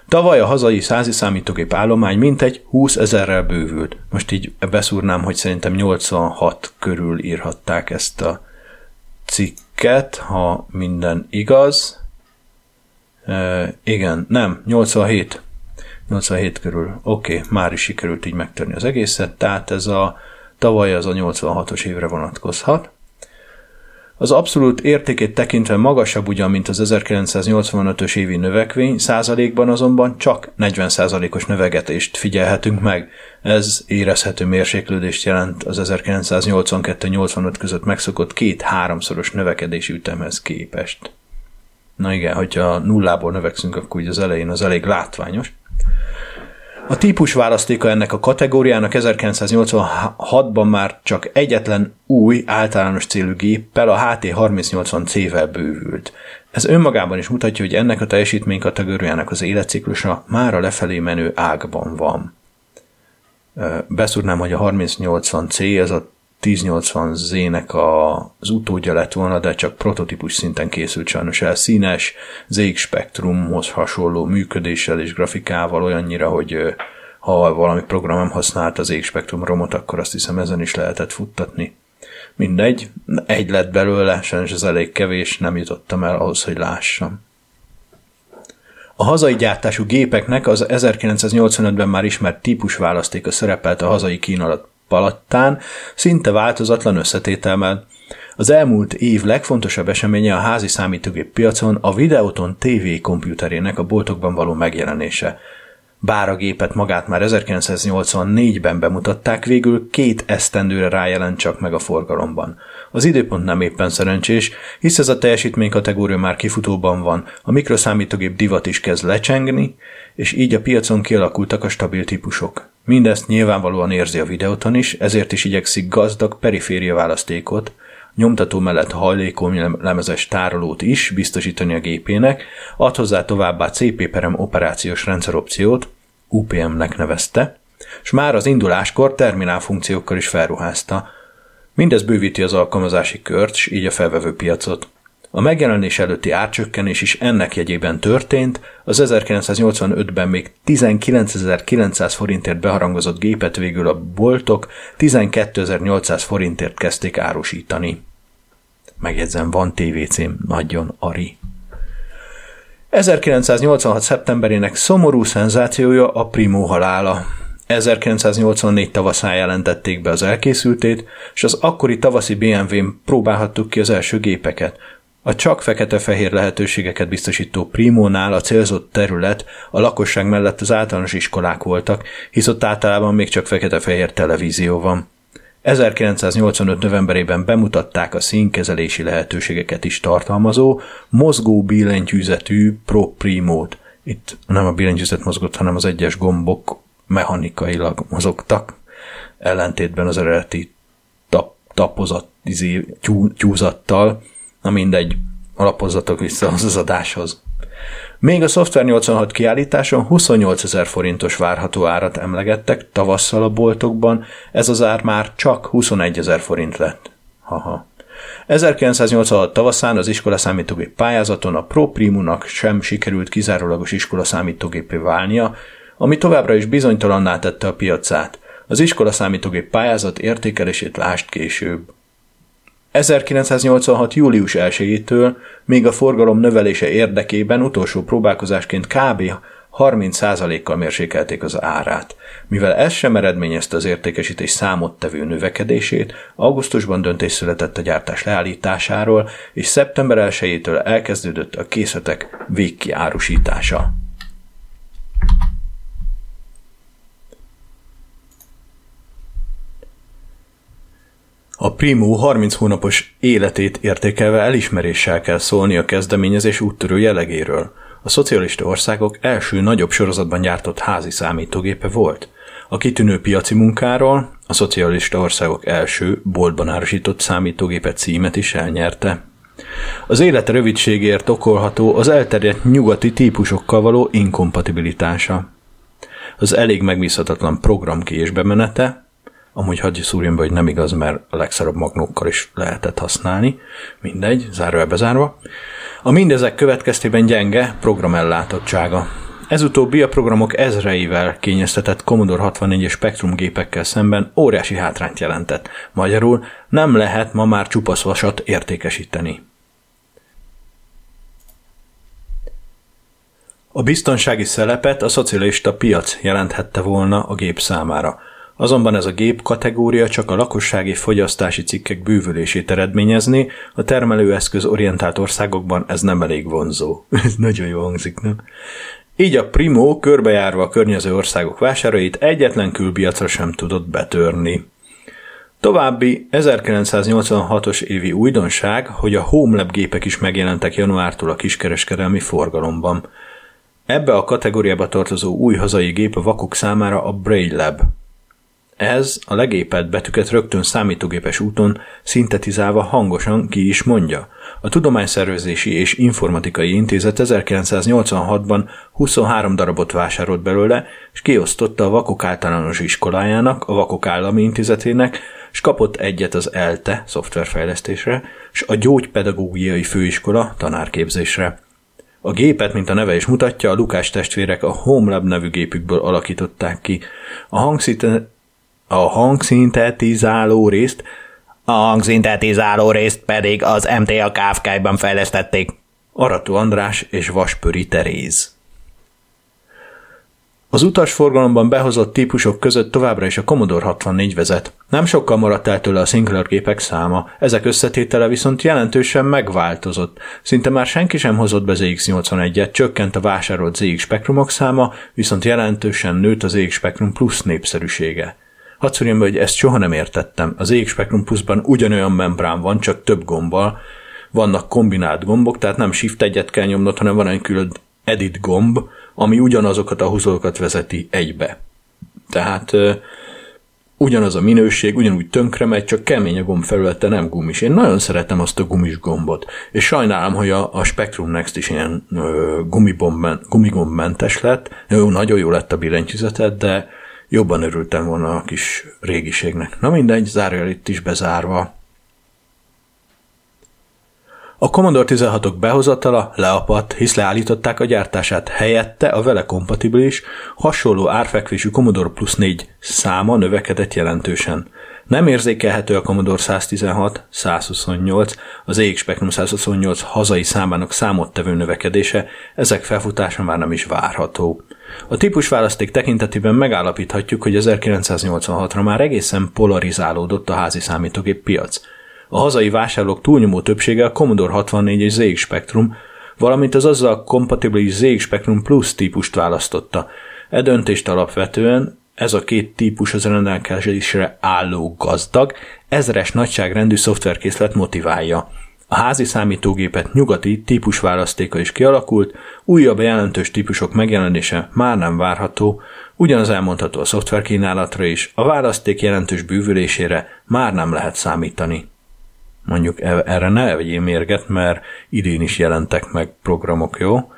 Tavaly a hazai házi számítógép állomány mintegy 20 ezerrel bővült. Most így beszúrnám, hogy szerintem 86 körül írhatták ezt a cikket, ha minden igaz. E, igen, nem, 87. 87 körül. Oké, okay, már is sikerült így megtörni az egészet, tehát ez a tavaly az a 86-os évre vonatkozhat. Az abszolút értékét tekintve magasabb ugyan, mint az 1985-ös évi növekvény, százalékban azonban csak 40 százalékos növegetést figyelhetünk meg. Ez érezhető mérséklődést jelent az 1982-85 között megszokott két-háromszoros növekedési ütemhez képest. Na igen, hogyha nullából növekszünk, akkor ugye az elején az elég látványos. A típus választéka ennek a kategóriának 1986-ban már csak egyetlen új általános célú géppel, a HT3080C-vel bővült. Ez önmagában is mutatja, hogy ennek a teljesítmény kategóriának az életciklusa már a lefelé menő ágban van. Beszúrnám, hogy a 3080C, ez a 1080Z-nek a, az utódja lett volna, de csak prototípus szinten készült sajnos el. Színes, ZX Spectrumhoz hasonló működéssel és grafikával olyannyira, hogy ha valami program nem használt az ZX Spectrum romot, akkor azt hiszem ezen is lehetett futtatni. Mindegy, egy lett belőle, sajnos ez elég kevés, nem jutottam el ahhoz, hogy lássam. A hazai gyártású gépeknek az 1985-ben már ismert típusválasztéka szerepelt a hazai kínálat palattán, szinte változatlan összetételmel. Az elmúlt év legfontosabb eseménye a házi számítógép piacon a Videoton TV komputerének a boltokban való megjelenése. Bár a gépet magát már 1984-ben bemutatták, végül két esztendőre rájelent csak meg a forgalomban. Az időpont nem éppen szerencsés, hisz ez a teljesítmény kategória már kifutóban van, a mikroszámítógép divat is kezd lecsengni, és így a piacon kialakultak a stabil típusok. Mindezt nyilvánvalóan érzi a videóton is, ezért is igyekszik gazdag periféria választékot, nyomtató mellett hajlékony lemezes tárolót is biztosítani a gépének, ad hozzá továbbá CP perem operációs rendszer opciót, UPM-nek nevezte, és már az induláskor terminál funkciókkal is felruházta. Mindez bővíti az alkalmazási kört, és így a felvevő piacot. A megjelenés előtti árcsökkenés is ennek jegyében történt, az 1985-ben még 19.900 forintért beharangozott gépet végül a boltok 12.800 forintért kezdték árusítani. Megjegyzem, van TVC-m, nagyon Ari. 1986. szeptemberének szomorú szenzációja a Primo halála. 1984 tavaszán jelentették be az elkészültét, és az akkori tavaszi BMW-n próbálhattuk ki az első gépeket. A csak fekete-fehér lehetőségeket biztosító Primónál a célzott terület a lakosság mellett az általános iskolák voltak, hisz ott általában még csak fekete-fehér televízió van. 1985. novemberében bemutatták a színkezelési lehetőségeket is tartalmazó, mozgó billentyűzetű Pro Primót. Itt nem a billentyűzet mozgott, hanem az egyes gombok mechanikailag mozogtak, ellentétben az eredeti tap, tapozott izé, tyú, tyúzattal, na mindegy, alapozzatok vissza az, az adáshoz. Még a Software 86 kiállításon 28 ezer forintos várható árat emlegettek, tavasszal a boltokban ez az ár már csak 21 ezer forint lett. Haha. 1986 tavaszán az iskola számítógép pályázaton a Pro Primunak sem sikerült kizárólagos iskola számítógépé válnia, ami továbbra is bizonytalanná tette a piacát. Az iskola számítógép pályázat értékelését lást később. 1986. július 1-től még a forgalom növelése érdekében utolsó próbálkozásként kb. 30%-kal mérsékelték az árát. Mivel ez sem eredményezte az értékesítés számottevő növekedését, augusztusban döntés született a gyártás leállításáról, és szeptember 1-től elkezdődött a készletek végkiárusítása. A Primo 30 hónapos életét értékelve elismeréssel kell szólni a kezdeményezés úttörő jellegéről. A szocialista országok első nagyobb sorozatban gyártott házi számítógépe volt. A kitűnő piaci munkáról a szocialista országok első boltban árusított számítógépe címet is elnyerte. Az élet rövidségért okolható az elterjedt nyugati típusokkal való inkompatibilitása. Az elég megbízhatatlan program ki és bemenete, amúgy hagyj szúrjam be, hogy nem igaz, mert a legszarabb magnókkal is lehetett használni, mindegy, zárójelbe zárva. A mindezek következtében gyenge programellátottsága. Ez utóbbi a programok ezreivel kényeztetett Commodore 64 és Spectrum gépekkel szemben óriási hátrányt jelentett. Magyarul nem lehet ma már csupasz vasat értékesíteni. A biztonsági szelepet a szocialista piac jelenthette volna a gép számára. Azonban ez a gép kategória csak a lakossági fogyasztási cikkek bűvülését eredményezni, a termelőeszköz orientált országokban ez nem elég vonzó. ez nagyon jó hangzik, nem? Így a Primo körbejárva a környező országok vásárait egyetlen külpiacra sem tudott betörni. További 1986-os évi újdonság, hogy a HomeLab gépek is megjelentek januártól a kiskereskedelmi forgalomban. Ebbe a kategóriába tartozó új hazai gép a vakok számára a Braille Lab – ez a legépelt betűket rögtön számítógépes úton szintetizálva hangosan ki is mondja. A Tudományszervezési és Informatikai Intézet 1986-ban 23 darabot vásárolt belőle, és kiosztotta a Vakok általános iskolájának, a Vakok állami intézetének, és kapott egyet az ELTE szoftverfejlesztésre, és a Gyógypedagógiai Főiskola tanárképzésre. A gépet, mint a neve is mutatja, a Lukás testvérek a HomeLab nevű gépükből alakították ki. A hangszinte a hangszintetizáló részt, a hangszintetizáló részt pedig az MTA Kávkájban fejlesztették. Arató András és Vaspöri Teréz. Az utasforgalomban behozott típusok között továbbra is a Commodore 64 vezet. Nem sokkal maradt el tőle a Sinclair gépek száma, ezek összetétele viszont jelentősen megváltozott. Szinte már senki sem hozott be ZX81-et, csökkent a vásárolt ZX spektrumok száma, viszont jelentősen nőtt az ZX Spectrum Plus népszerűsége. Hadd hogy ezt soha nem értettem. Az EX Spectrum Plus-ban ugyanolyan membrán van, csak több gombbal. Vannak kombinált gombok, tehát nem Shift egyet kell nyomnod, hanem van egy külön Edit gomb, ami ugyanazokat a húzókat vezeti egybe. Tehát ugyanaz a minőség, ugyanúgy tönkre megy, csak kemény a gomb felülete, nem gumis. Én nagyon szeretem azt a gumis gombot, és sajnálom, hogy a, a Spectrum Next is ilyen uh, gumigombmentes lett. Jó, nagyon jó lett a billentyűzetet, de jobban örültem volna a kis régiségnek. Na mindegy, zárja itt is bezárva. A Commodore 16-ok behozatala leapadt, hisz leállították a gyártását, helyette a vele kompatibilis, hasonló árfekvésű Commodore Plus 4 száma növekedett jelentősen. Nem érzékelhető a Commodore 116, 128, az EX Spectrum 128 hazai számának számottevő növekedése, ezek felfutása már nem is várható. A típusválaszték tekintetében megállapíthatjuk, hogy 1986-ra már egészen polarizálódott a házi számítógép piac. A hazai vásárlók túlnyomó többsége a Commodore 64 és ZX Spectrum, valamint az azzal kompatibilis ZX Spectrum Plus típust választotta. E döntést alapvetően ez a két típus az rendelkezésre álló gazdag, ezres nagyságrendű szoftverkészlet motiválja. A házi számítógépet nyugati típusválasztéka is kialakult, újabb jelentős típusok megjelenése már nem várható, ugyanaz elmondható a szoftverkínálatra is, a választék jelentős bűvülésére már nem lehet számítani. Mondjuk e- erre ne vegyél mérget, mert idén is jelentek meg programok, jó?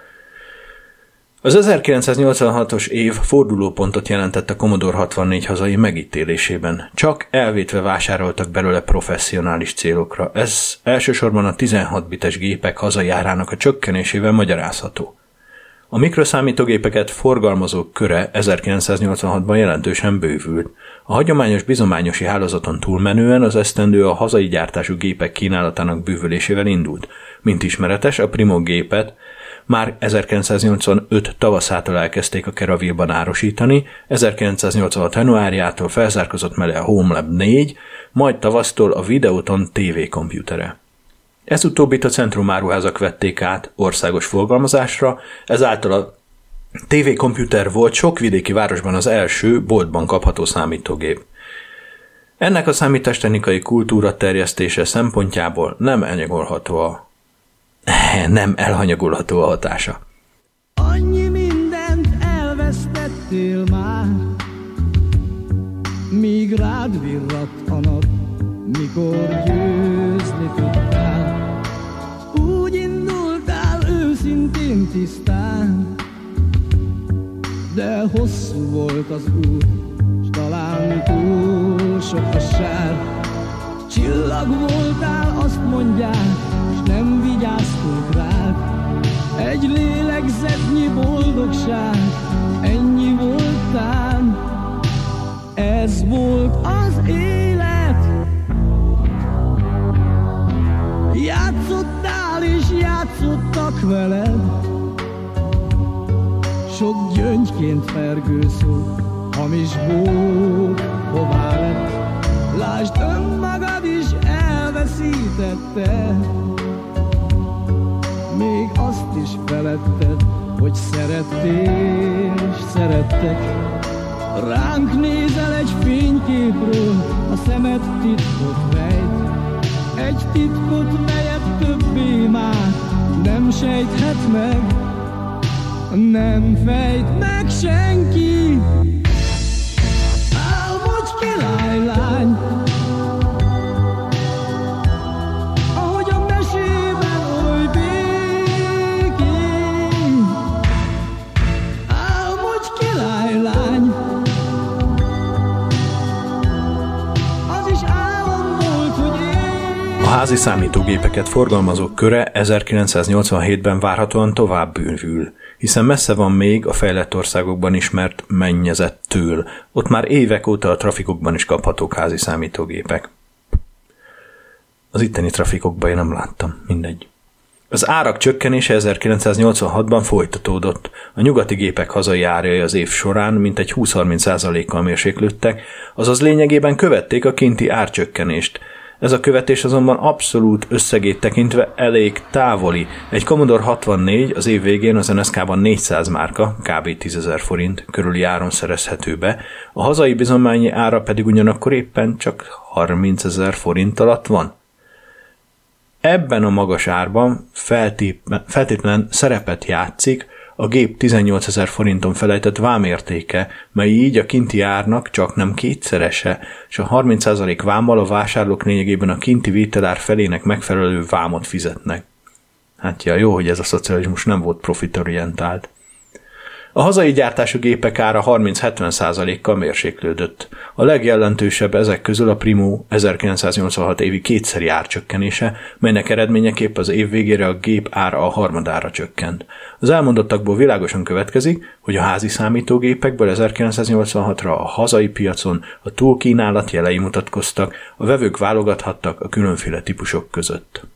Az 1986-os év fordulópontot jelentett a Commodore 64 hazai megítélésében. Csak elvétve vásároltak belőle professzionális célokra. Ez elsősorban a 16 bites gépek hazajárának a csökkenésével magyarázható. A mikroszámítógépeket forgalmazók köre 1986-ban jelentősen bővült. A hagyományos bizományosi hálózaton túlmenően az esztendő a hazai gyártású gépek kínálatának bővülésével indult. Mint ismeretes, a Primo gépet már 1985 tavaszától elkezdték a Keravilban árosítani, 1986 januárjától felzárkozott mellé a HomeLab 4, majd tavasztól a Videoton TV komputere. Ez utóbbit a centrumáruházak vették át országos forgalmazásra, ezáltal a TV komputer volt sok vidéki városban az első boltban kapható számítógép. Ennek a számítástechnikai kultúra terjesztése szempontjából nem elnyagolható a nem elhanyagolható a hatása.
Annyi mindent elvesztettél már, míg rád virradt a nap, mikor győzni tudtál. Úgy indultál őszintén tisztán, de hosszú volt az út, s talán túl sok a sár. Csillag voltál, azt mondják, s nem vigyáztunk rád. Egy lélegzetnyi boldogság, ennyi voltál. Ez volt az élet. Játszottál és játszottak veled. Sok gyöngyként fergő szó, hamis bók, hová lett. Lásd önmagad is elveszítette Még azt is feletted, hogy szerettél és szerettek. Ránk nézel egy fényképről, a szemed titkot rejt. Egy titkot, melyet többé már nem sejthet meg. Nem fejt meg senki. Álmodj királylány
házi számítógépeket forgalmazók köre 1987-ben várhatóan tovább bővül, hiszen messze van még a fejlett országokban ismert mennyezettől, ott már évek óta a trafikokban is kaphatók házi számítógépek. Az itteni trafikokban én nem láttam, mindegy. Az árak csökkenése 1986-ban folytatódott. A nyugati gépek hazai árai az év során mintegy 20-30%-kal mérséklődtek, azaz lényegében követték a kinti árcsökkenést. Ez a követés azonban abszolút összegét tekintve elég távoli. Egy Commodore 64 az év végén az NSK-ban 400 márka, kb. 10 ezer forint körüli áron szerezhető be, a hazai bizományi ára pedig ugyanakkor éppen csak 30 ezer forint alatt van. Ebben a magas árban feltép- feltétlen szerepet játszik a gép 18 ezer forinton felejtett vámértéke, mely így a kinti árnak csak nem kétszerese, és a 30% vámmal a vásárlók lényegében a kinti vételár felének megfelelő vámot fizetnek. Hát ja, jó, hogy ez a szocializmus nem volt profitorientált. A hazai gyártású gépek ára 30-70%-kal mérséklődött. A legjelentősebb ezek közül a Primo 1986 évi kétszeri árcsökkenése, melynek eredményeképp az év végére a gép ára a harmadára csökkent. Az elmondottakból világosan következik, hogy a házi számítógépekből 1986-ra a hazai piacon a túlkínálat jelei mutatkoztak, a vevők válogathattak a különféle típusok között.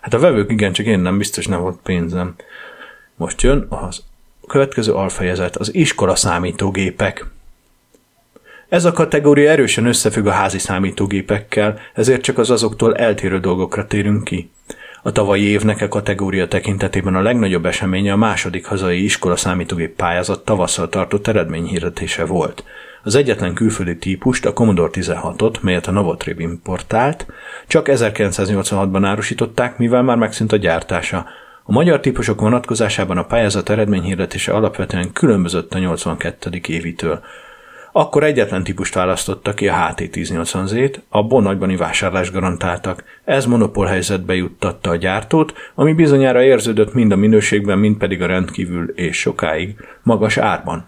Hát a vevők igen, csak én nem, biztos nem volt pénzem. Most jön az következő alfejezet, az iskola számítógépek. Ez a kategória erősen összefügg a házi számítógépekkel, ezért csak az azoktól eltérő dolgokra térünk ki. A tavalyi évnek a kategória tekintetében a legnagyobb eseménye a második hazai iskola számítógép pályázat tavasszal tartott eredményhirdetése volt. Az egyetlen külföldi típust, a Commodore 16-ot, melyet a Novotrib importált, csak 1986-ban árusították, mivel már megszűnt a gyártása, a magyar típusok vonatkozásában a pályázat eredményhirdetése alapvetően különbözött a 82. évitől. Akkor egyetlen típust választotta ki, a HT1080Z-t, abból nagybani vásárlást garantáltak. Ez monopól helyzetbe juttatta a gyártót, ami bizonyára érződött mind a minőségben, mind pedig a rendkívül és sokáig magas árban.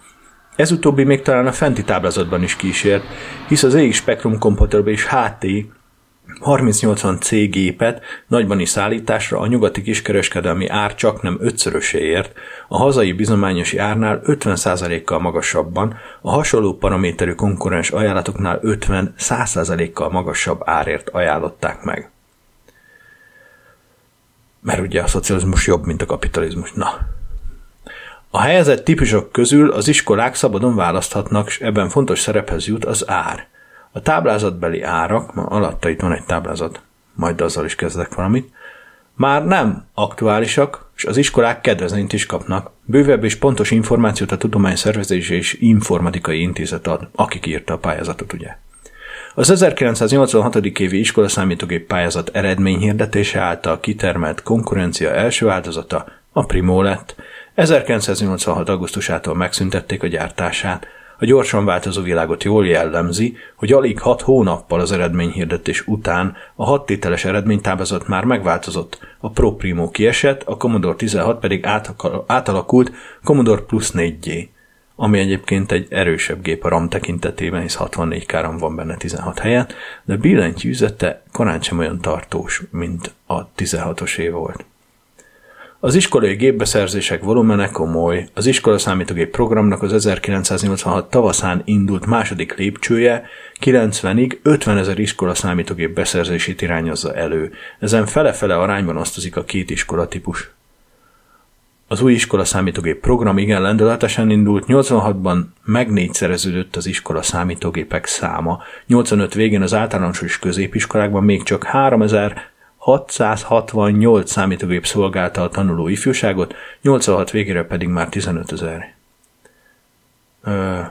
Ez utóbbi még talán a fenti táblázatban is kísért, hisz az EX Spectrum Compatibilis HT 3080C gépet nagybani szállításra a nyugati kiskereskedelmi ár csak nem ötszöröséért, a hazai bizományosi árnál 50%-kal magasabban, a hasonló paraméterű konkurens ajánlatoknál 50-100%-kal magasabb árért ajánlották meg. Mert ugye a szocializmus jobb, mint a kapitalizmus. Na, a helyezett típusok közül az iskolák szabadon választhatnak, és ebben fontos szerephez jut az ár. A táblázatbeli árak, ma alatta itt van egy táblázat, majd azzal is kezdek valamit, már nem aktuálisak, és az iskolák kedvezményt is kapnak. Bővebb és pontos információt a Tudományszervezési és Informatikai Intézet ad, akik írta a pályázatot, ugye. Az 1986. évi iskolaszámítógép pályázat eredményhirdetése által kitermelt konkurencia első változata a Primo lett. 1986. augusztusától megszüntették a gyártását, a gyorsan változó világot jól jellemzi, hogy alig hat hónappal az eredményhirdetés után a hattételes eredménytáblázat már megváltozott, a Pro Primo kiesett, a Commodore 16 pedig átalakult Commodore Plus 4G, ami egyébként egy erősebb gép a RAM tekintetében, hisz 64 káram van benne 16 helyet, de billentyűzete korán sem olyan tartós, mint a 16-os év volt. Az iskolai gépbeszerzések volumene komoly. Az iskola számítógép programnak az 1986 tavaszán indult második lépcsője 90-ig 50 ezer iskola számítógép beszerzését irányozza elő. Ezen fele-fele arányban osztozik a két iskola típus. Az új iskola számítógép program igen lendületesen indult, 86-ban meg négyszereződött az iskola számítógépek száma. 85 végén az általános és középiskolákban még csak 3000 668 számítógép szolgálta a tanuló ifjúságot, 86 végére pedig már 15 ezer.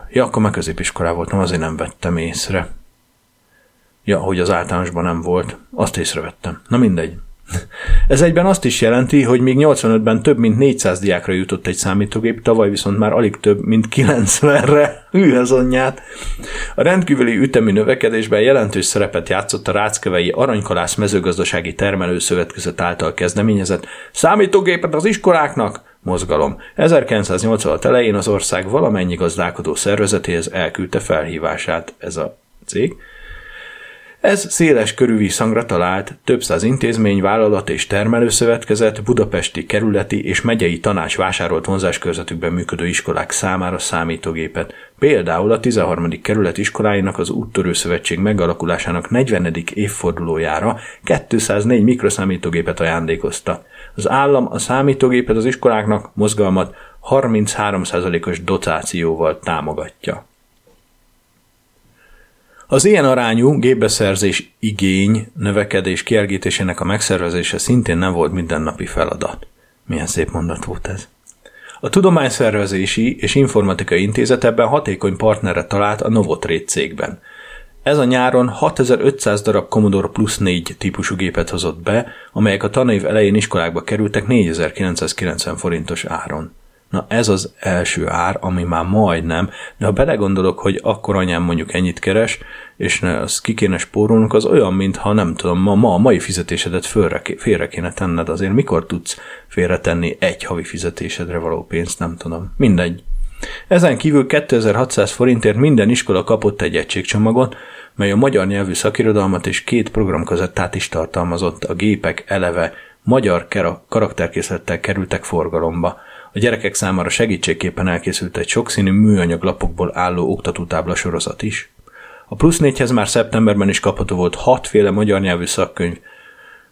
Ja, akkor már középiskolá voltam, azért nem vettem észre. Ja, hogy az általánosban nem volt, azt észrevettem. Na mindegy. Ez egyben azt is jelenti, hogy még 85-ben több mint 400 diákra jutott egy számítógép, tavaly viszont már alig több, mint 90-re. Hű az anyját. A rendkívüli ütemű növekedésben jelentős szerepet játszott a Ráckevei Aranykalász mezőgazdasági termelőszövetkezet által kezdeményezett számítógépet az iskoláknak mozgalom. 1986 elején az ország valamennyi gazdálkodó szervezetéhez elküldte felhívását ez a cég, ez széles körű visszhangra talált, több száz intézmény, vállalat és termelőszövetkezet, budapesti kerületi és megyei tanács vásárolt vonzáskörzetükben működő iskolák számára számítógépet. Például a 13. kerület iskoláinak az úttörő szövetség megalakulásának 40. évfordulójára 204 mikroszámítógépet ajándékozta. Az állam a számítógépet az iskoláknak mozgalmat 33%-os dotációval támogatja. Az ilyen arányú gépbeszerzés igény növekedés kielgítésének a megszervezése szintén nem volt mindennapi feladat. Milyen szép mondat volt ez. A Tudományszervezési és Informatikai Intézet ebben hatékony partnerre talált a Novotrade cégben. Ez a nyáron 6500 darab Commodore Plus 4 típusú gépet hozott be, amelyek a tanév elején iskolákba kerültek 4990 forintos áron. Na ez az első ár, ami már majdnem, de ha belegondolok, hogy akkor anyám mondjuk ennyit keres, és az ki kéne spórolnunk, az olyan, mintha nem tudom, ma, ma a mai fizetésedet fölre, félre kéne tenned, azért mikor tudsz félretenni egy havi fizetésedre való pénzt, nem tudom. Mindegy. Ezen kívül 2600 forintért minden iskola kapott egy egységcsomagot, mely a magyar nyelvű szakirodalmat és két programkazettát is tartalmazott, a gépek eleve magyar karakterkészlettel kerültek forgalomba. A gyerekek számára segítségképpen elkészült egy sokszínű műanyag lapokból álló oktatótábla sorozat is. A plusz négyhez már szeptemberben is kapható volt hatféle magyar nyelvű szakkönyv,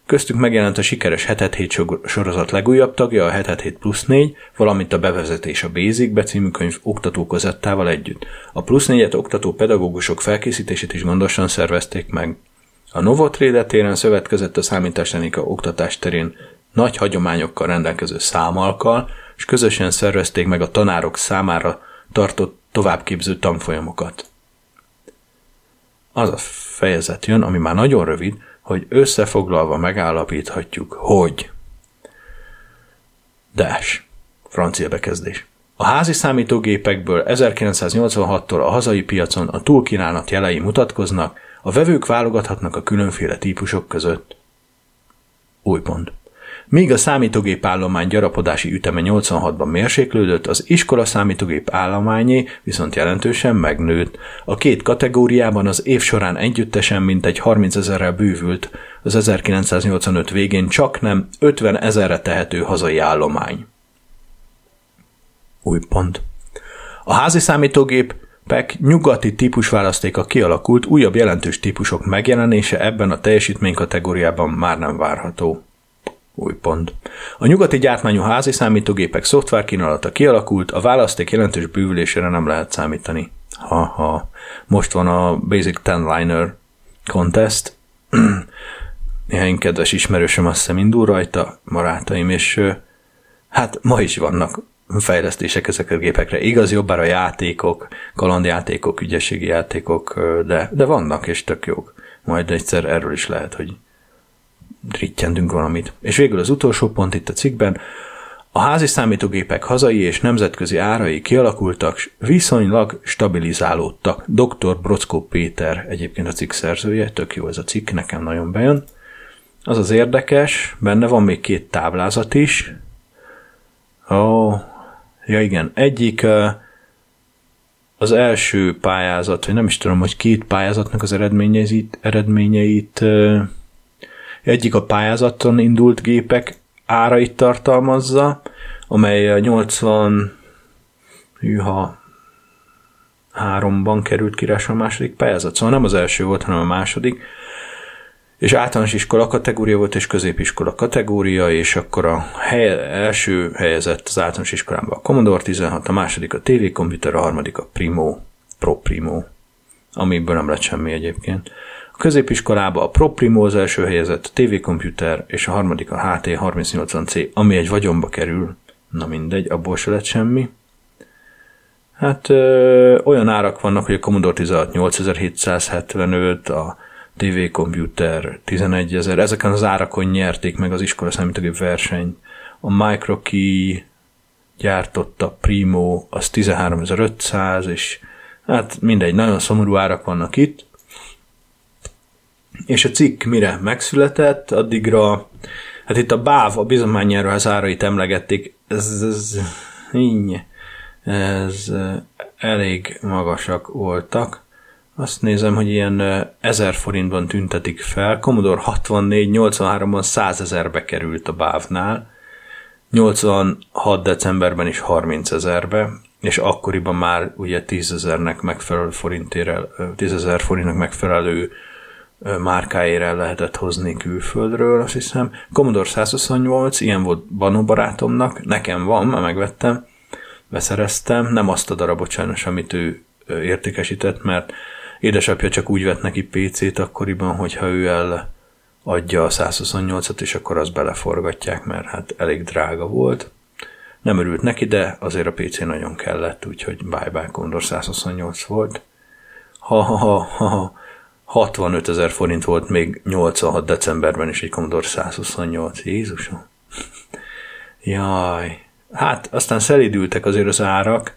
Köztük megjelent a sikeres hetet hét sorozat legújabb tagja, a hetet hét plusz 4, valamint a bevezetés a Basic becímű könyv oktatókozettával együtt. A plusz 4-et oktató pedagógusok felkészítését is gondosan szervezték meg. A Novotrade téren szövetkezett a számítástechnika oktatás terén nagy hagyományokkal rendelkező számalkal, és közösen szervezték meg a tanárok számára tartott továbbképző tanfolyamokat. Az a fejezet jön, ami már nagyon rövid, hogy összefoglalva megállapíthatjuk, hogy Dash, francia bekezdés. A házi számítógépekből 1986-tól a hazai piacon a túlkínálat jelei mutatkoznak, a vevők válogathatnak a különféle típusok között. Új pont. Míg a számítógép állomány gyarapodási üteme 86-ban mérséklődött, az iskola számítógép állományé viszont jelentősen megnőtt. A két kategóriában az év során együttesen mintegy 30 ezerrel bővült, az 1985 végén csak nem 50 ezerre tehető hazai állomány. Új pont. A házi számítógép PEC nyugati típusválasztéka kialakult, újabb jelentős típusok megjelenése ebben a teljesítmény kategóriában már nem várható. Új pont. A nyugati gyártmányú házi számítógépek szoftverkínálata kialakult, a választék jelentős bővülésére nem lehet számítani. Ha-ha. Most van a Basic 10 Liner Contest. Néhány kedves ismerősöm azt hiszem indul rajta, barátaim, és hát ma is vannak fejlesztések ezek a gépekre. Igaz, jobbára játékok, kalandjátékok, ügyességi játékok, de, de vannak, és tök jók. Majd egyszer erről is lehet, hogy rittyentünk valamit. És végül az utolsó pont itt a cikkben, a házi számítógépek hazai és nemzetközi árai kialakultak, viszonylag stabilizálódtak. Dr. Brockó Péter egyébként a cikk szerzője, tök jó ez a cikk, nekem nagyon bejön. Az az érdekes, benne van még két táblázat is. Ó, ja igen, egyik az első pályázat, vagy nem is tudom, hogy két pályázatnak az eredményeit, eredményeit egyik a pályázaton indult gépek árait tartalmazza, amely 80 hűha háromban került kirásra a második pályázat. Szóval nem az első volt, hanem a második. És általános iskola kategória volt, és középiskola kategória, és akkor a hely, első helyezett az általános iskolában a Commodore 16, a második a TV komputer, a harmadik a Primo, Pro Primo, amiből nem lett semmi egyébként. A középiskolába a ProPrimo az első helyezett, a TV Computer és a harmadik a HT3080C, ami egy vagyonba kerül. Na mindegy, abból se lett semmi. Hát ö, olyan árak vannak, hogy a Commodore 16 8775, a TV Computer 11000, ezeken az árakon nyerték meg az iskola számítógép versenyt. A Microkey gyártotta Primo, az 13500, és hát mindegy, nagyon szomorú árak vannak itt. És a cikk mire megszületett, addigra, hát itt a BÁV, a bizományára az árait emlegették, ez, ez, így, ez elég magasak voltak. Azt nézem, hogy ilyen 1000 forintban tüntetik fel. Commodore 64 83-ban 100 ezerbe került a bávnál, 86 decemberben is 30 ezerbe, és akkoriban már ugye 10 ezernek megfelelő forintére, 10 ezer forintnak megfelelő márkáért el lehetett hozni külföldről, azt hiszem. Commodore 128, ilyen volt Banó barátomnak, nekem van, már megvettem, beszereztem, nem azt a darabot sajnos, amit ő értékesített, mert édesapja csak úgy vett neki PC-t akkoriban, hogyha ő el adja a 128-at, és akkor azt beleforgatják, mert hát elég drága volt. Nem örült neki, de azért a PC nagyon kellett, úgyhogy bye-bye Commodore 128 volt. Ha, ha, ha, ha, 65 ezer forint volt még 86 decemberben is egy Commodore 128. Jézusom! Jaj! Hát aztán szelidültek azért az árak,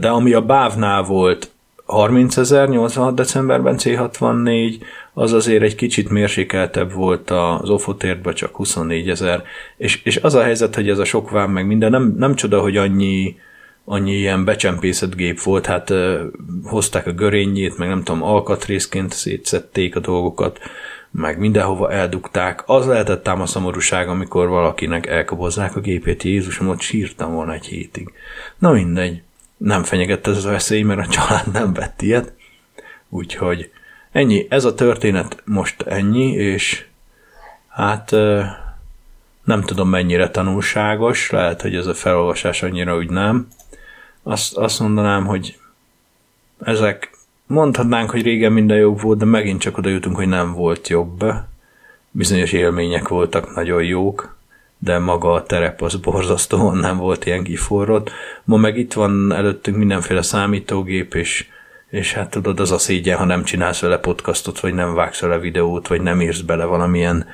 de ami a bávnál volt 30 ezer 86 decemberben C64, az azért egy kicsit mérsékeltebb volt az Ofotértben, csak 24 ezer, és, és az a helyzet, hogy ez a sok vám meg minden, nem, nem csoda, hogy annyi annyi ilyen becsempészett gép volt, hát uh, hozták a görényét, meg nem tudom, alkatrészként szétszették a dolgokat, meg mindenhova eldugták. Az lehetett ám a szomorúság, amikor valakinek elkobozzák a gépét. Jézusom, ott sírtam volna egy hétig. Na mindegy, nem fenyegett ez a veszély, mert a család nem vett ilyet. Úgyhogy ennyi, ez a történet most ennyi, és hát nem tudom mennyire tanulságos, lehet, hogy ez a felolvasás annyira úgy nem, azt, azt mondanám, hogy ezek mondhatnánk, hogy régen minden jobb volt, de megint csak oda jutunk, hogy nem volt jobb. Bizonyos élmények voltak nagyon jók, de maga a terep az borzasztóan nem volt ilyen kiforrott. Ma meg itt van előttünk mindenféle számítógép, és, és hát tudod, az a szégyen, ha nem csinálsz vele podcastot, vagy nem vágsz vele videót, vagy nem írsz bele valamilyen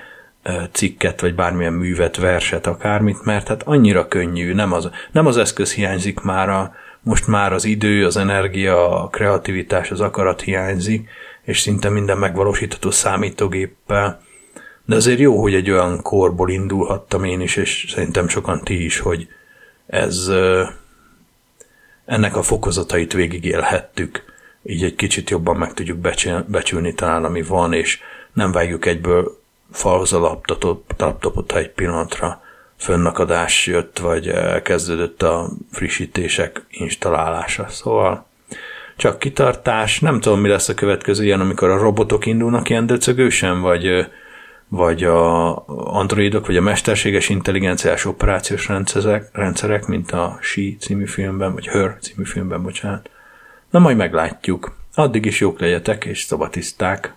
cikket, vagy bármilyen művet, verset, akármit, mert hát annyira könnyű, nem az, nem az eszköz hiányzik már, a, most már az idő, az energia, a kreativitás, az akarat hiányzik, és szinte minden megvalósítható számítógéppel, de azért jó, hogy egy olyan korból indulhattam én is, és szerintem sokan ti is, hogy ez ennek a fokozatait végigélhettük, így egy kicsit jobban meg tudjuk becsülni talán, ami van, és nem vágjuk egyből falhoz a laptopot, laptopot ha egy pillanatra fönnakadás jött, vagy kezdődött a frissítések installálása. Szóval csak kitartás, nem tudom, mi lesz a következő ilyen, amikor a robotok indulnak ilyen döcögősen, vagy, vagy a androidok, vagy a mesterséges intelligenciás operációs rendszerek, rendszerek mint a She című filmben, vagy Her című filmben, bocsánat. Na majd meglátjuk. Addig is jók legyetek, és szabatiszták.